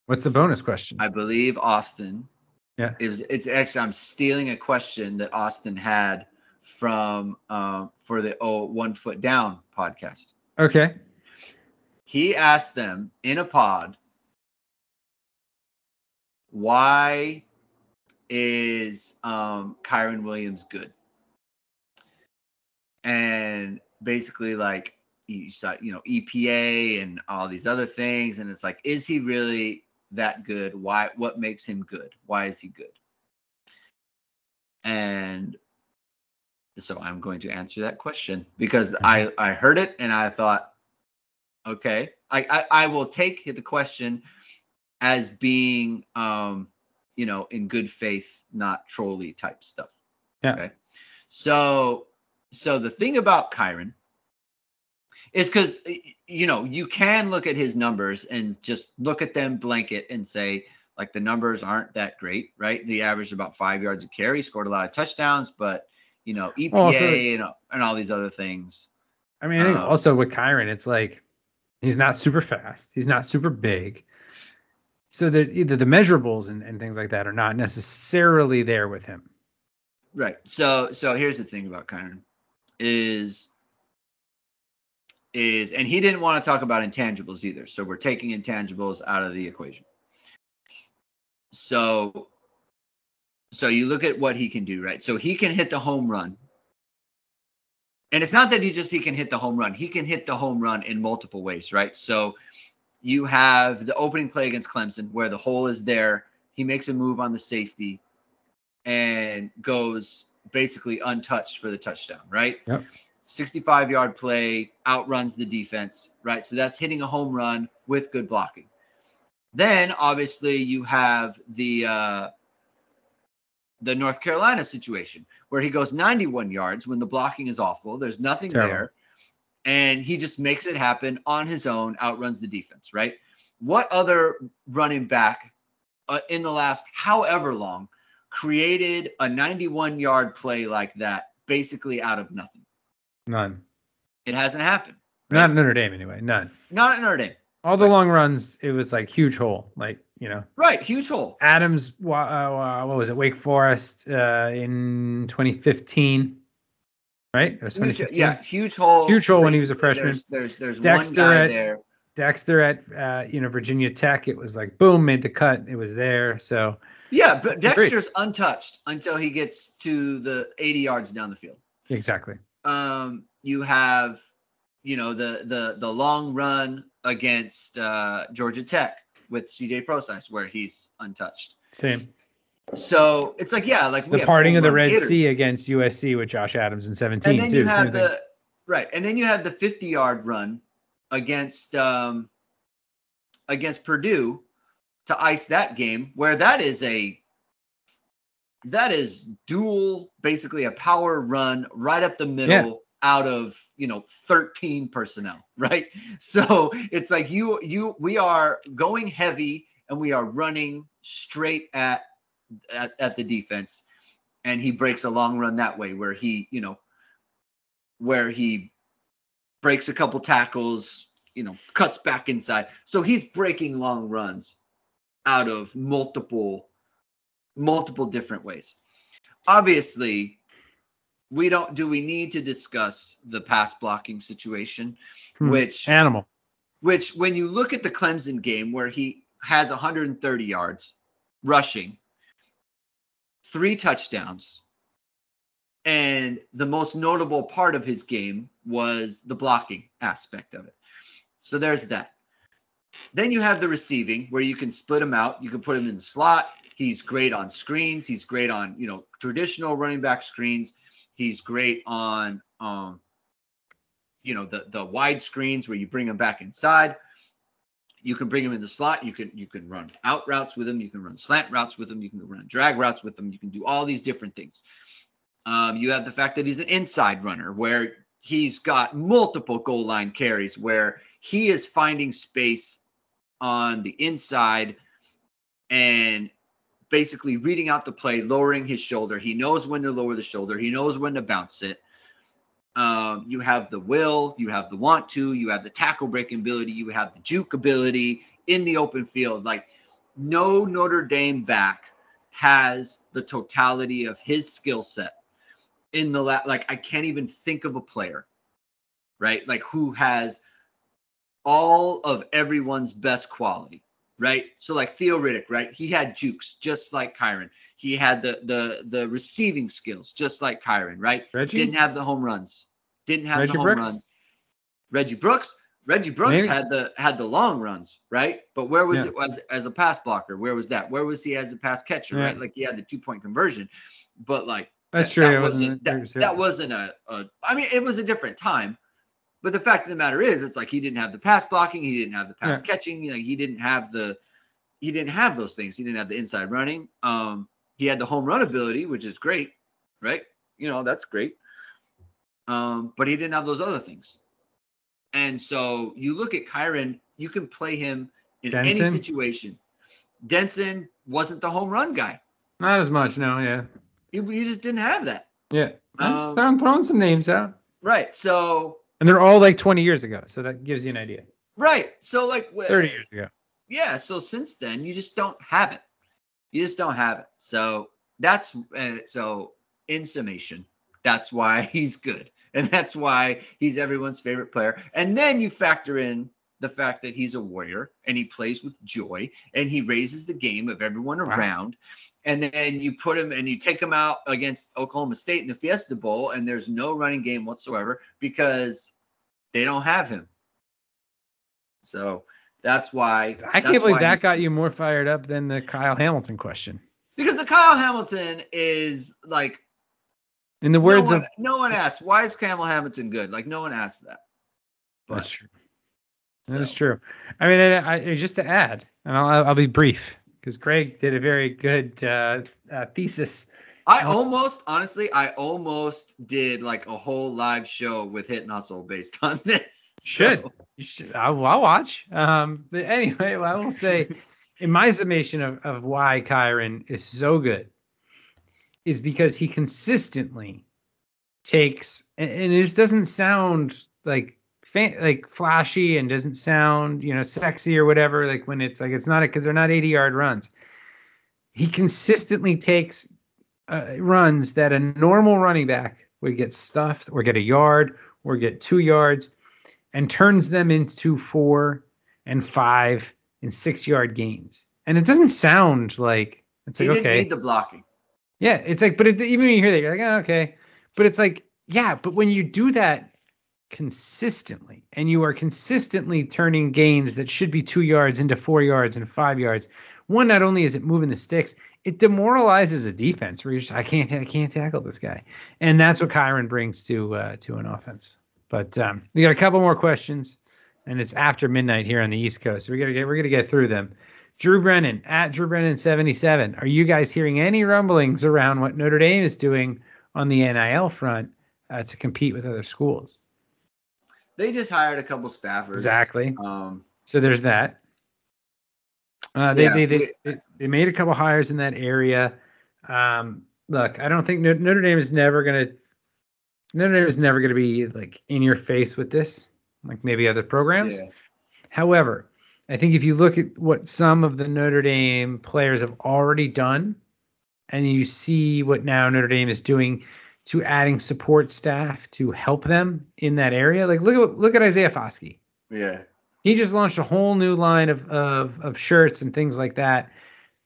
What's the bonus question? I believe Austin. Yeah. It was, it's actually I'm stealing a question that Austin had from um, for the oh one foot down podcast. okay. He asked them in a pod, why is um, Kyren Williams good? And basically, like you saw, you know, EPA and all these other things, and it's like, is he really that good? Why? What makes him good? Why is he good? And so I'm going to answer that question because I I heard it and I thought, okay, I I, I will take the question as being um you know in good faith, not trolly type stuff. Yeah. Okay. So so the thing about Kyren is because you know you can look at his numbers and just look at them blanket and say like the numbers aren't that great, right? He averaged about five yards a carry, scored a lot of touchdowns, but you know EPA Well, also- and, and all these other things. I mean, I think Um, also with Kyren, it's like he's not super fast, he's not super big, so that either the measurables and, and things like that are not necessarily there with him. Right. So so here's the thing about Kyren is is and he didn't want to talk about intangibles either. So we're taking intangibles out of the equation. So so you look at what he can do, right? So he can hit the home run. And it's not that he just he can hit the home run. He can hit the home run in multiple ways, right? So you have the opening play against Clemson where the hole is there. He makes a move on the safety and goes basically untouched for the touchdown, right? Yep. 65 yard play, outruns the defense, right? So that's hitting a home run with good blocking. Then obviously you have the uh, the North Carolina situation where he goes 91 yards when the blocking is awful. There's nothing Terrible. there. And he just makes it happen on his own, outruns the defense, right? What other running back uh, in the last however long created a 91 yard play like that basically out of nothing? None. It hasn't happened. Not in Notre Dame anyway. None. Not at Notre Dame. All the long runs, it was like huge hole. Like you know, Right, huge hole. Adams. Uh, what was it? Wake Forest uh, in 2015. Right. It was Huge, yeah, huge hole. Huge hole when he was a freshman. There's there's, there's Dexter one guy at- there. Dexter at uh, you know Virginia Tech. It was like boom, made the cut. It was there. So Yeah, but. Dexter's untouched until he gets to the 80 yards down the field. exactly. Um, you have, you know, the the the long run against uh, Georgia Tech with CJ Prosise where he's untouched. Same. So it's like yeah, like we The parting of the Red hitters. Sea against USC with Josh Adams in 17 and then too. Same have thing. right, and then you have the 50 yard run against um against Purdue to ice that game, where that is a that is dual, basically a power run right up the middle out of you know 13 personnel, right? So it's like you you we are going heavy and we are running straight at at, at the defense. And he breaks a long run that way where he you know where he breaks a couple tackles you know cuts back inside. So he's breaking long runs out of multiple multiple different ways obviously we don't do we need to discuss the pass blocking situation Hmm. which Animal. which when you look at the Clemson game where he has 130 yards rushing, three touchdowns, and the most notable part of his game was the blocking aspect of it. So there's that. Then you have the receiving where you can split him out. You can put him in the slot. He's great on screens. He's great on, you know, traditional running back screens. He's great on um, you know the the wide screens where you bring them back inside you can bring him in the slot you can you can run out routes with him you can run slant routes with him you can run drag routes with him you can do all these different things um, you have the fact that he's an inside runner where he's got multiple goal line carries where he is finding space on the inside and basically reading out the play lowering his shoulder he knows when to lower the shoulder he knows when to bounce it um, you have the will, you have the want to, you have the tackle breaking ability, you have the juke ability in the open field. Like no Notre Dame back has the totality of his skill set in the la- like I can't even think of a player, right? Like who has all of everyone's best quality, right? So like Theo Riddick, right? He had jukes just like Kyren. He had the the the receiving skills just like Kyren, right? Reggie? Didn't have the home runs. Didn't have Reggie the home Brooks? runs. Reggie Brooks. Reggie Brooks Maybe. had the had the long runs, right? But where was Yeah. it as as a pass blocker? Where was that? Where was he as a pass catcher? Yeah. Right? Like he had the two point conversion, but like That's that- true. That wasn't, wasn't- that, that wasn't a, a. I mean, it was a different time, but the fact of the matter is, it's like he didn't have the pass blocking, he didn't have the pass Yeah. catching, you know, he didn't have the, he didn't have those things. He didn't have the inside running. Um, he had the home run ability, which is great, right? You know, that's great. Um, but he didn't have those other things. And so you look at Kyren, you can play him in any situation. Denson wasn't the home run guy. Not as much, no, yeah. He, he just didn't have that. Yeah. I'm Um, throwing, throwing some names out. Right. So And they're all like 20 years ago. So that gives you an idea. right. So like wh- 30 years ago. Yeah. So since then, you just don't have it. You just don't have it. So that's uh, so in summation, that's why he's good, and that's why he's everyone's favorite player. And then you factor in the fact that he's a warrior and he plays with joy and he raises the game of everyone around. And then you put him and you take him out against Oklahoma State in the Fiesta Bowl, and there's no running game whatsoever because they don't have him. So that's why I that's can't believe that got you more fired up than the Kyle Hamilton question. because the Kyle Hamilton is like In the words no one, of no one asked why is Kyle Hamilton good? Like no one asked that. But, that's true. That is true. I mean, I, I, just to add, and I'll, I'll be brief because Greg did a very good uh, uh, thesis. I almost, honestly, I almost did like a whole live show with Hit and Hustle based on this. Should. So, You should I'll, I'll watch. Um, but anyway, I will say, in my summation of, of why Kyren is so good, is because he consistently takes, and, and this doesn't sound like fan, like flashy and doesn't sound you know sexy or whatever. Like when it's like it's not because they're not 80 yard runs. He consistently takes uh, runs that a normal running back would get stuffed or get a yard or get two yards and turns them into four and five and six yard gains. And it doesn't sound like it's He like okay. need the blocking. Yeah, it's like, but it, even when you hear that, you're like, oh, okay. But it's like, yeah, but when you do that consistently and you are consistently turning gains that should be two yards into four yards and five yards, one, not only is it moving the sticks, it demoralizes a defense where you're just, I can't, I can't tackle this guy. And that's what Kyren brings to, uh, to an offense. But um, we got a couple more questions and it's after midnight here on the East Coast. So we gotta get, we're going to get through them. Drew Brennan at Drew Brennan 77. Are you guys hearing any rumblings around what Notre Dame is doing on the NIL front uh, to compete with other schools? They just hired a couple staffers. Exactly. Um, So there's that. Uh, they, Yeah, they, they, they they made a couple hires in that area. Um, look, I don't think Notre Notre Dame is never gonna Notre Dame is never gonna be like in your face with this, like maybe other programs. yeah. However, I think if you look at what some of the Notre Dame players have already done, and you see what now Notre Dame is doing to adding support staff to help them in that area, like look at look at Isaiah Foskey. Yeah. He just launched a whole new line of of, of shirts and things like that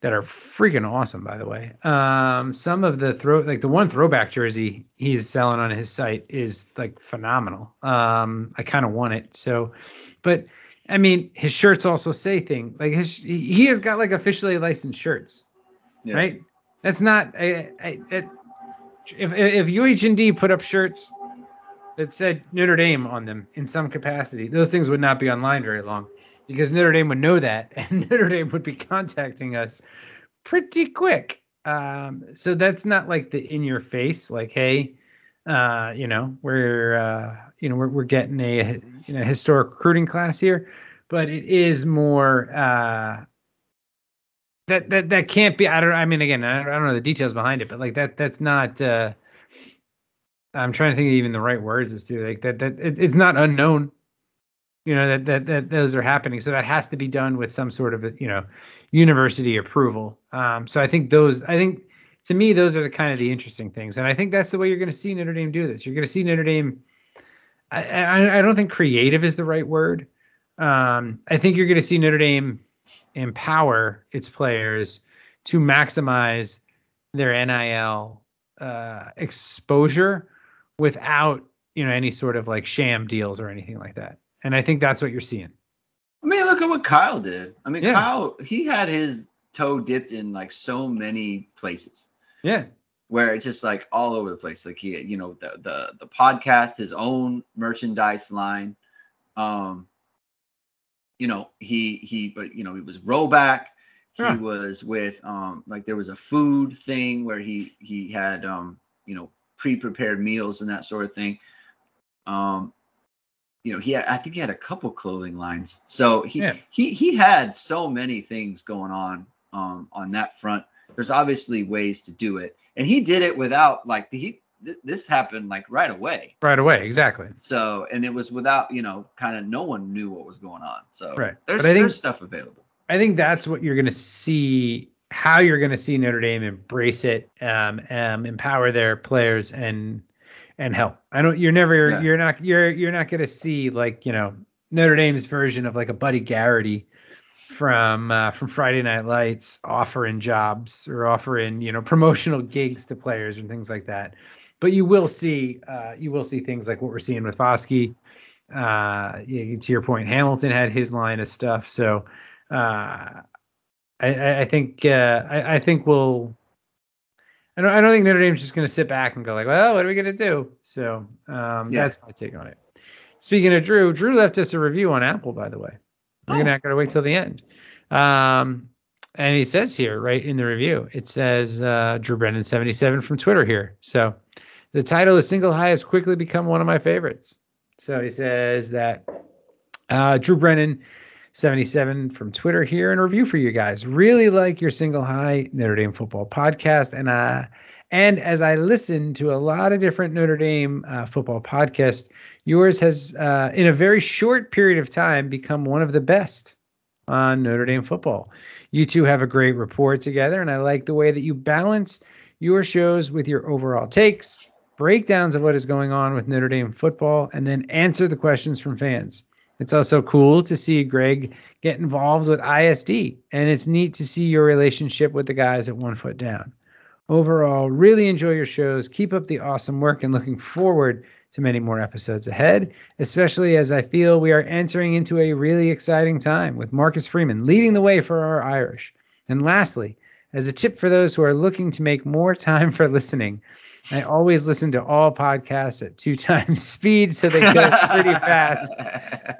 that are freaking awesome, by the way. Um, some of the throw like the one throwback jersey he's selling on his site is like phenomenal. Um, I kind of want it. So, but I mean, his shirts also say things like his he has got like officially licensed shirts, Yeah. right? That's not I, I, it, if if UHND put up shirts that said Notre Dame on them in some capacity, those things would not be online very long because Notre Dame would know that and Notre Dame would be contacting us pretty quick. Um, so that's not like the in your face, like, hey, uh, you know, we're uh, you know we're we're getting a you know historic recruiting class here, but it is more uh, that that that can't be. I don't. I mean, again, I don't, I don't know the details behind it, but like that that's not. Uh, I'm trying to think of even the right words as to like that that it, it's not unknown. You know that, that that those are happening. So that has to be done with some sort of you know university approval. Um so i think those i think to me those are the kind of the interesting things. And i think that's the way you're going to see notre dame do this. You're going to see notre dame I, I i don't think creative is the right word. Um i think you're going to see notre dame empower its players to maximize their nil uh exposure without you know any sort of like sham deals or anything like that and I think that's what you're seeing. I mean, look at what Kyle did. I mean, Yeah. Kyle, he had his toe dipped in like so many places Yeah. where it's just like all over the place. Like he, you know, the the the podcast, his own merchandise line. Um, you know, he he, but you know, he was rollback. He Yeah. was with um, like there was a food thing where he he had um, you know, pre-prepared meals and that sort of thing. Um, you know, he had, I think he had a couple clothing lines. So he Yeah. he he had so many things going on um on that front. There's obviously ways to do it, and he did it without like he th- this happened like right away. Right away. Exactly. So and it was without you know kind of no one knew what was going on. So Right. there's think- there's stuff available. I think that's what you're going to see. How you're going to see Notre Dame embrace it, um, um, empower their players, and and help. I don't. You're never. Yeah. You're not. You're you're not going to see like you know Notre Dame's version of like a Buddy Garrity from uh, from Friday Night Lights offering jobs or offering you know promotional gigs to players and things like that. But you will see uh, you will see things like what we're seeing with Foskey. Uh, to your point, Hamilton had his line of stuff. So uh, I, I, think uh, I, I think we'll. I don't, I don't think Notre Dame's just going to sit back and go like, well, what are we going to do? So um, Yeah. that's my take on it. Speaking of Drew, Drew left us a review on Apple, by the way. We're Oh. not going to wait till the end. Um, and he says here, right in the review, it says uh, Drew Brennan 77 from Twitter here. So the title is Single High has quickly become one of my favorites. So he says that uh, Drew Brennan 77 from Twitter here in review for you guys. Really like your Single High Notre Dame football podcast, and uh, And as I listen to a lot of different Notre Dame uh, football podcasts, yours has, uh, in a very short period of time, become one of the best on Notre Dame football. You two have a great rapport together, and I like the way that you balance your shows with your overall takes, breakdowns of what is going on with Notre Dame football, and then answer the questions from fans. It's also cool to see Greg get involved with ISD, and it's neat to see your relationship with the guys at One Foot Down. Overall, really enjoy your shows. Keep up the awesome work and looking forward to many more episodes ahead, especially as I feel we are entering into a really exciting time with Marcus Freeman leading the way for our Irish. And lastly, as a tip for those who are looking to make more time for listening, I always listen to all podcasts at two times speed so they go pretty fast.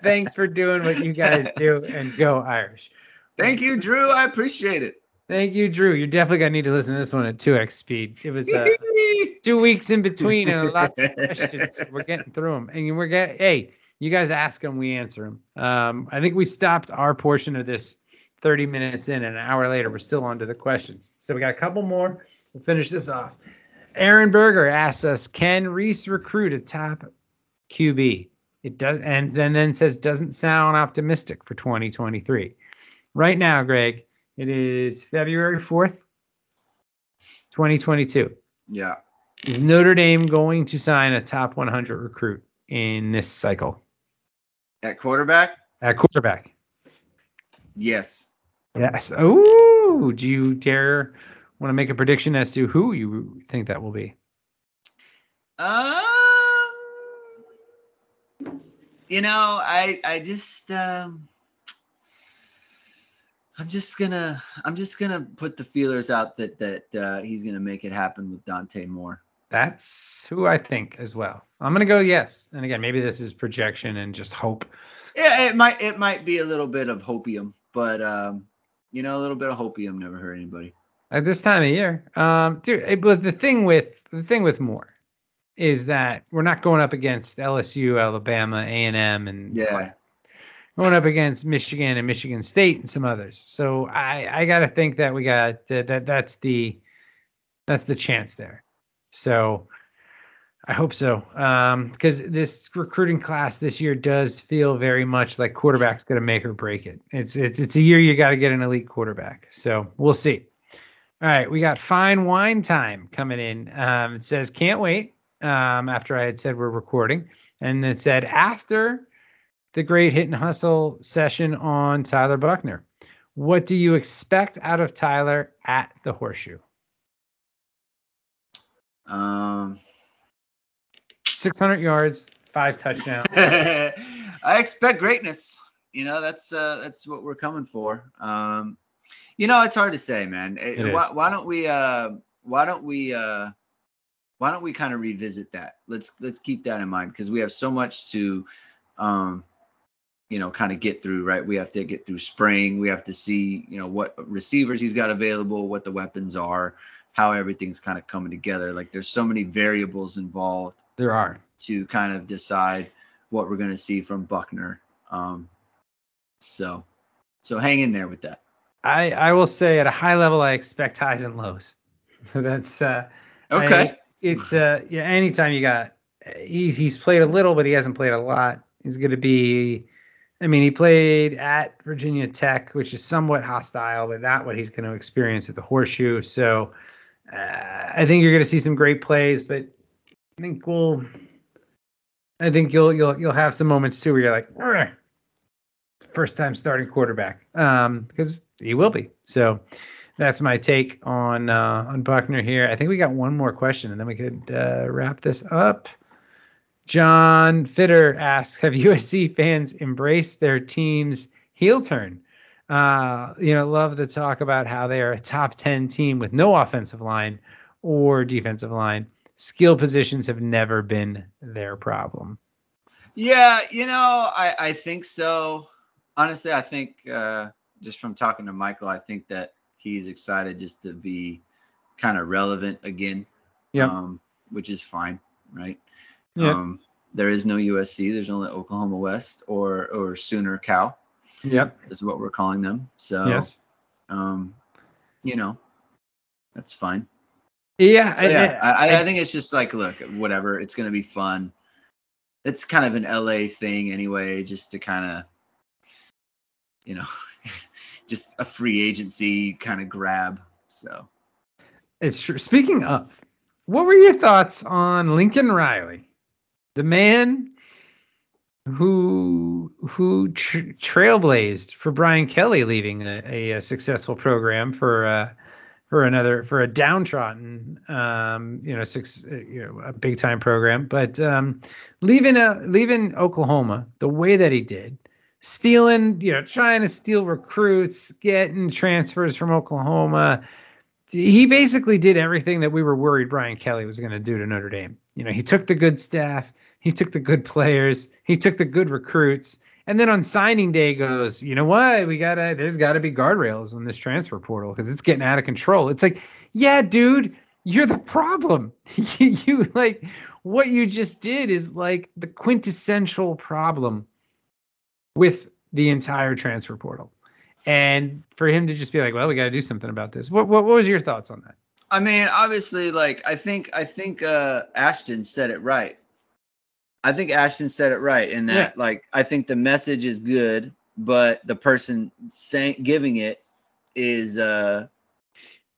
Thanks for doing what you guys do and go Irish. Thank you, Drew. I appreciate it. Thank you, Drew. You're definitely gonna need to listen to this one at 2x speed. It was uh, two weeks in between and lots of questions. We're getting through them, and we're getting. Hey, you guys ask them, we answer them. Um, I think we stopped our portion of this 30 minutes in, and an hour later, we're still on to the questions. So we got a couple more. We'll finish this off. Aaron Berger asks us, can Rees recruit a top QB? It does, and then then says doesn't sound optimistic for 2023. Right now, Greg, it is February 4th, 2022. Yeah. Is Notre Dame going to sign a top 100 recruit in this cycle At quarterback? at quarterback? Yes. Yes. Oh, do you dare want to make a prediction as to who you think that will be? Um, you know, I I just um, I'm just gonna I'm just gonna put the feelers out that that uh, he's gonna make it happen with Dante Moore. That's who I think as well. I'm gonna go yes. And again, maybe this is projection and just hope. Yeah, it might it might be a little bit of hopium, but um, you know, a little bit of hopium never hurt anybody. at this time of year. Um, dude, but the thing with the thing with Moore is that we're not going up against LSU, Alabama, A and M, and Yeah. going up against Michigan and Michigan State and some others. So I I got to think that we got that, that that's the that's the chance there. So I hope so. Um, because this recruiting class this year does feel very much like quarterback's going to make or break it. It's it's it's a year you got to get an elite quarterback. So we'll see. All right, we got fine wine time coming in. Um, it says can't wait. Um, after I had said we're recording, and it said after the great hit and hustle session on Tyler Buchner. What do you expect out of Tyler at the Horseshoe? Um, 600 yards, five touchdowns. I expect greatness. You know, that's uh, that's what we're coming for. Um, you know, it's hard to say, man. Eh, It why, why don't we uh, why don't we uh, why don't we kind of revisit that? Let's let's keep that in mind because we have so much to um, you know, kind of get through, right? We have to get through spring. We have to see, you know, what receivers he's got available, what the weapons are, how everything's kind of coming together. Like there's so many variables involved There are. to kind of decide what we're going to see from Buchner. Um, so, so hang in there with that. I, I will say at a high level, I expect highs and lows. That's uh, Okay. I- it's uh, yeah. Anytime you got, he's he's played a little, but he hasn't played a lot. He's going to be. I mean, he played at Virginia Tech, which is somewhat hostile, but not what he's going to experience at the Horseshoe. So, uh, I think you're going to see some great plays, but I think we'll. I think you'll you'll you'll have some moments too where you're like, "Ugh, first time starting quarterback, um, because he will be. So that's my take on uh, on Buchner here. I think we got one more question, and then we could uh, wrap this up. John Fitter asks, "Have USC fans embraced their team's heel turn? Uh, you know, love the talk about how they are a top ten team with no offensive line or defensive line. Skill positions have never been their problem." Yeah, you know, I, I think so. Honestly, I think uh, just from talking to Michael, I think that he's excited just to be kind of relevant again. Yep. Um, which is fine, right? Yep. Um, there is no USC. There's only Oklahoma West or or Sooner Cal Yep. is what we're calling them. So Yes. um, you know, that's fine. Yeah, So, I- yeah, I- I, I, I think it's just like, look, whatever. It's gonna be fun. It's kind of an LA thing anyway, just to kind of, you know, just a free agency kind of grab. So It's true. Speaking of, what were your thoughts on Lincoln Riley, the man who who tr- trailblazed for Brian Kelly leaving a, a, successful program for uh, for another for a downtrodden um, you know six uh, you know a big time program, but um, leaving a leaving Oklahoma the way that he did. Stealing, you know, trying to steal recruits, getting transfers from Oklahoma, he basically did everything that we were worried Brian Kelly was going to do to Notre Dame. You know, he took the good staff, he took the good players, he took the good recruits, and then on signing day goes, you know what? We gotta, there's got to be guardrails on this transfer portal because it's getting out of control. It's like, yeah, dude, you're the problem. you, like what you just did is like the quintessential problem with the entire transfer portal. And for him to just be like, well, we got to do something about this. What, what what was your thoughts on that? I mean, obviously, like I think I think uh Ashton said it right. I think Ashton said it right in that like I think the message is good, but the person saying giving it is uh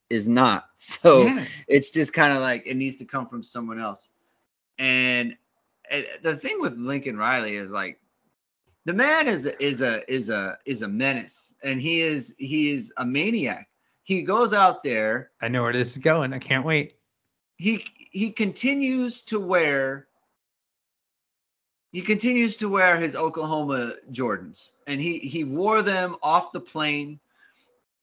is not. So Yeah. it's just kind of like it needs to come from someone else. And uh, the thing with Lincoln Riley is like the man is is a is a is a menace and he is he is a maniac. He goes out there I know where this is going. I can't wait. he he continues to wear he continues to wear his Oklahoma Jordans and he he wore them off the plane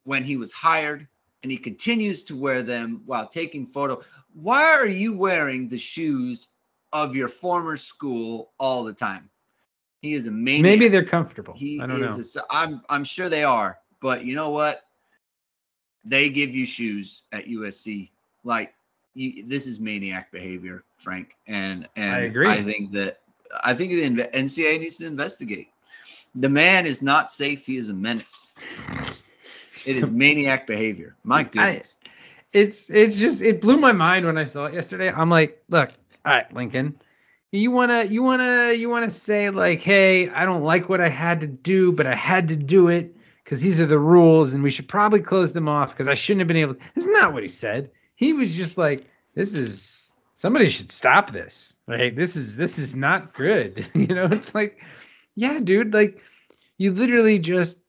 when he was hired and he continues to wear them while taking photo why are you wearing the shoes of your former school all the time he is a maniac Maybe they're comfortable. he I don't know. is a, I'm I'm sure they are, but you know what? They give you shoes at USC. Like you, this is maniac behavior, Frank, and and I agree. I think that I think the NCAA needs to investigate. The man is not safe. He is a menace. It is maniac behavior. My goodness. it's it's just it blew my mind when I saw it yesterday. I'm like, look, all right, Lincoln, you wanna you wanna you wanna say like, hey, I don't like what I had to do, but I had to do it because these are the rules, and we should probably close them off because I shouldn't have been able. To. That's not what he said. He was just like, this is somebody should stop this, right? This is this is not good. you know, it's like, yeah, dude, like you literally just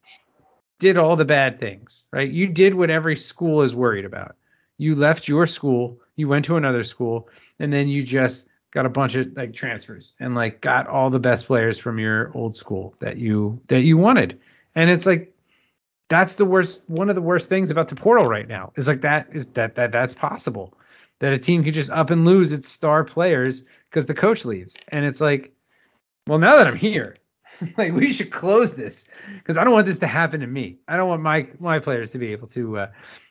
did all the bad things, right? You did what every school is worried about. You left your school, you went to another school, and then you just got a bunch of like transfers and like got all the best players from your old school that you that you wanted. And it's like that's the worst one of the worst things about the portal right now is like that is that that that's possible that a team could just up and lose its star players because the coach leaves. And it's like well now that i'm here like we should close this because i don't want this to happen to me. I don't want my my players to be able to uh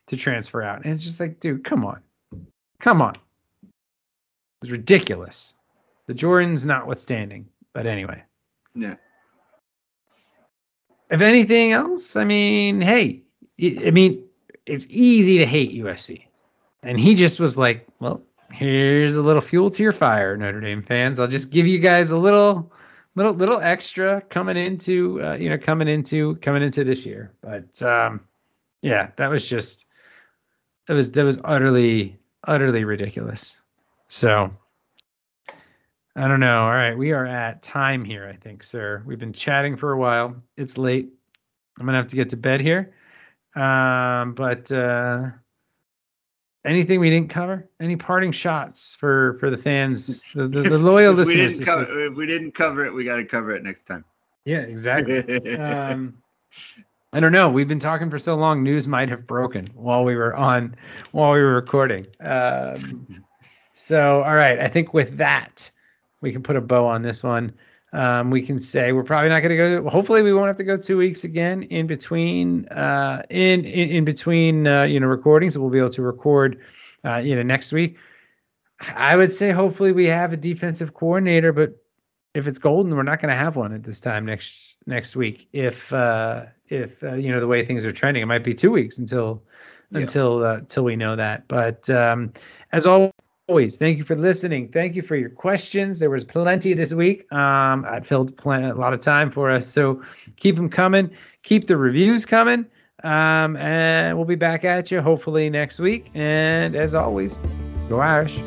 to transfer out. And it's just like dude come on. Come on. It's ridiculous. The jordans notwithstanding. But anyway. Yeah. if anything else, I mean, hey, I I mean, it's easy to hate USC. And he just was like, well, here's a little fuel to your fire, Notre Dame fans. I'll just give you guys a little, little, little extra coming into, uh, you know, coming into, coming into this year. But um, yeah, that was just, that was, that was utterly, utterly ridiculous. So I don't know. All right, we are at time here, I think, sir. We've been chatting for a while. It's late. I'm gonna have to get to bed here. Um, but uh, anything we didn't cover? Any parting shots for for the fans, the, the, the loyal if we didn't cover, if we didn't cover it, we got to cover it next time. Yeah, exactly. um, I don't know. We've been talking for so long. News might have broken while we were on, while we were recording. Um, so, all right. I think with that, we can put a bow on this one. Um, we can say we're probably not going to go. Hopefully, we won't have to go two weeks again in between. Uh, in, in in between, uh, you know, recordings. So we'll be able to record, uh, you know, next week. I would say hopefully we have a defensive coordinator, but if it's Golden, we're not going to have one at this time next next week. If uh, if uh, you know the way things are trending, it might be two weeks until Yeah. until uh, until we know that. But um, as always, thank you for listening. Thank you for your questions. There was plenty this week. Um, I filled plen- a lot of time for us, so keep them coming. Keep the reviews coming. Um, and we'll be back at you hopefully next week. And as always, go Irish.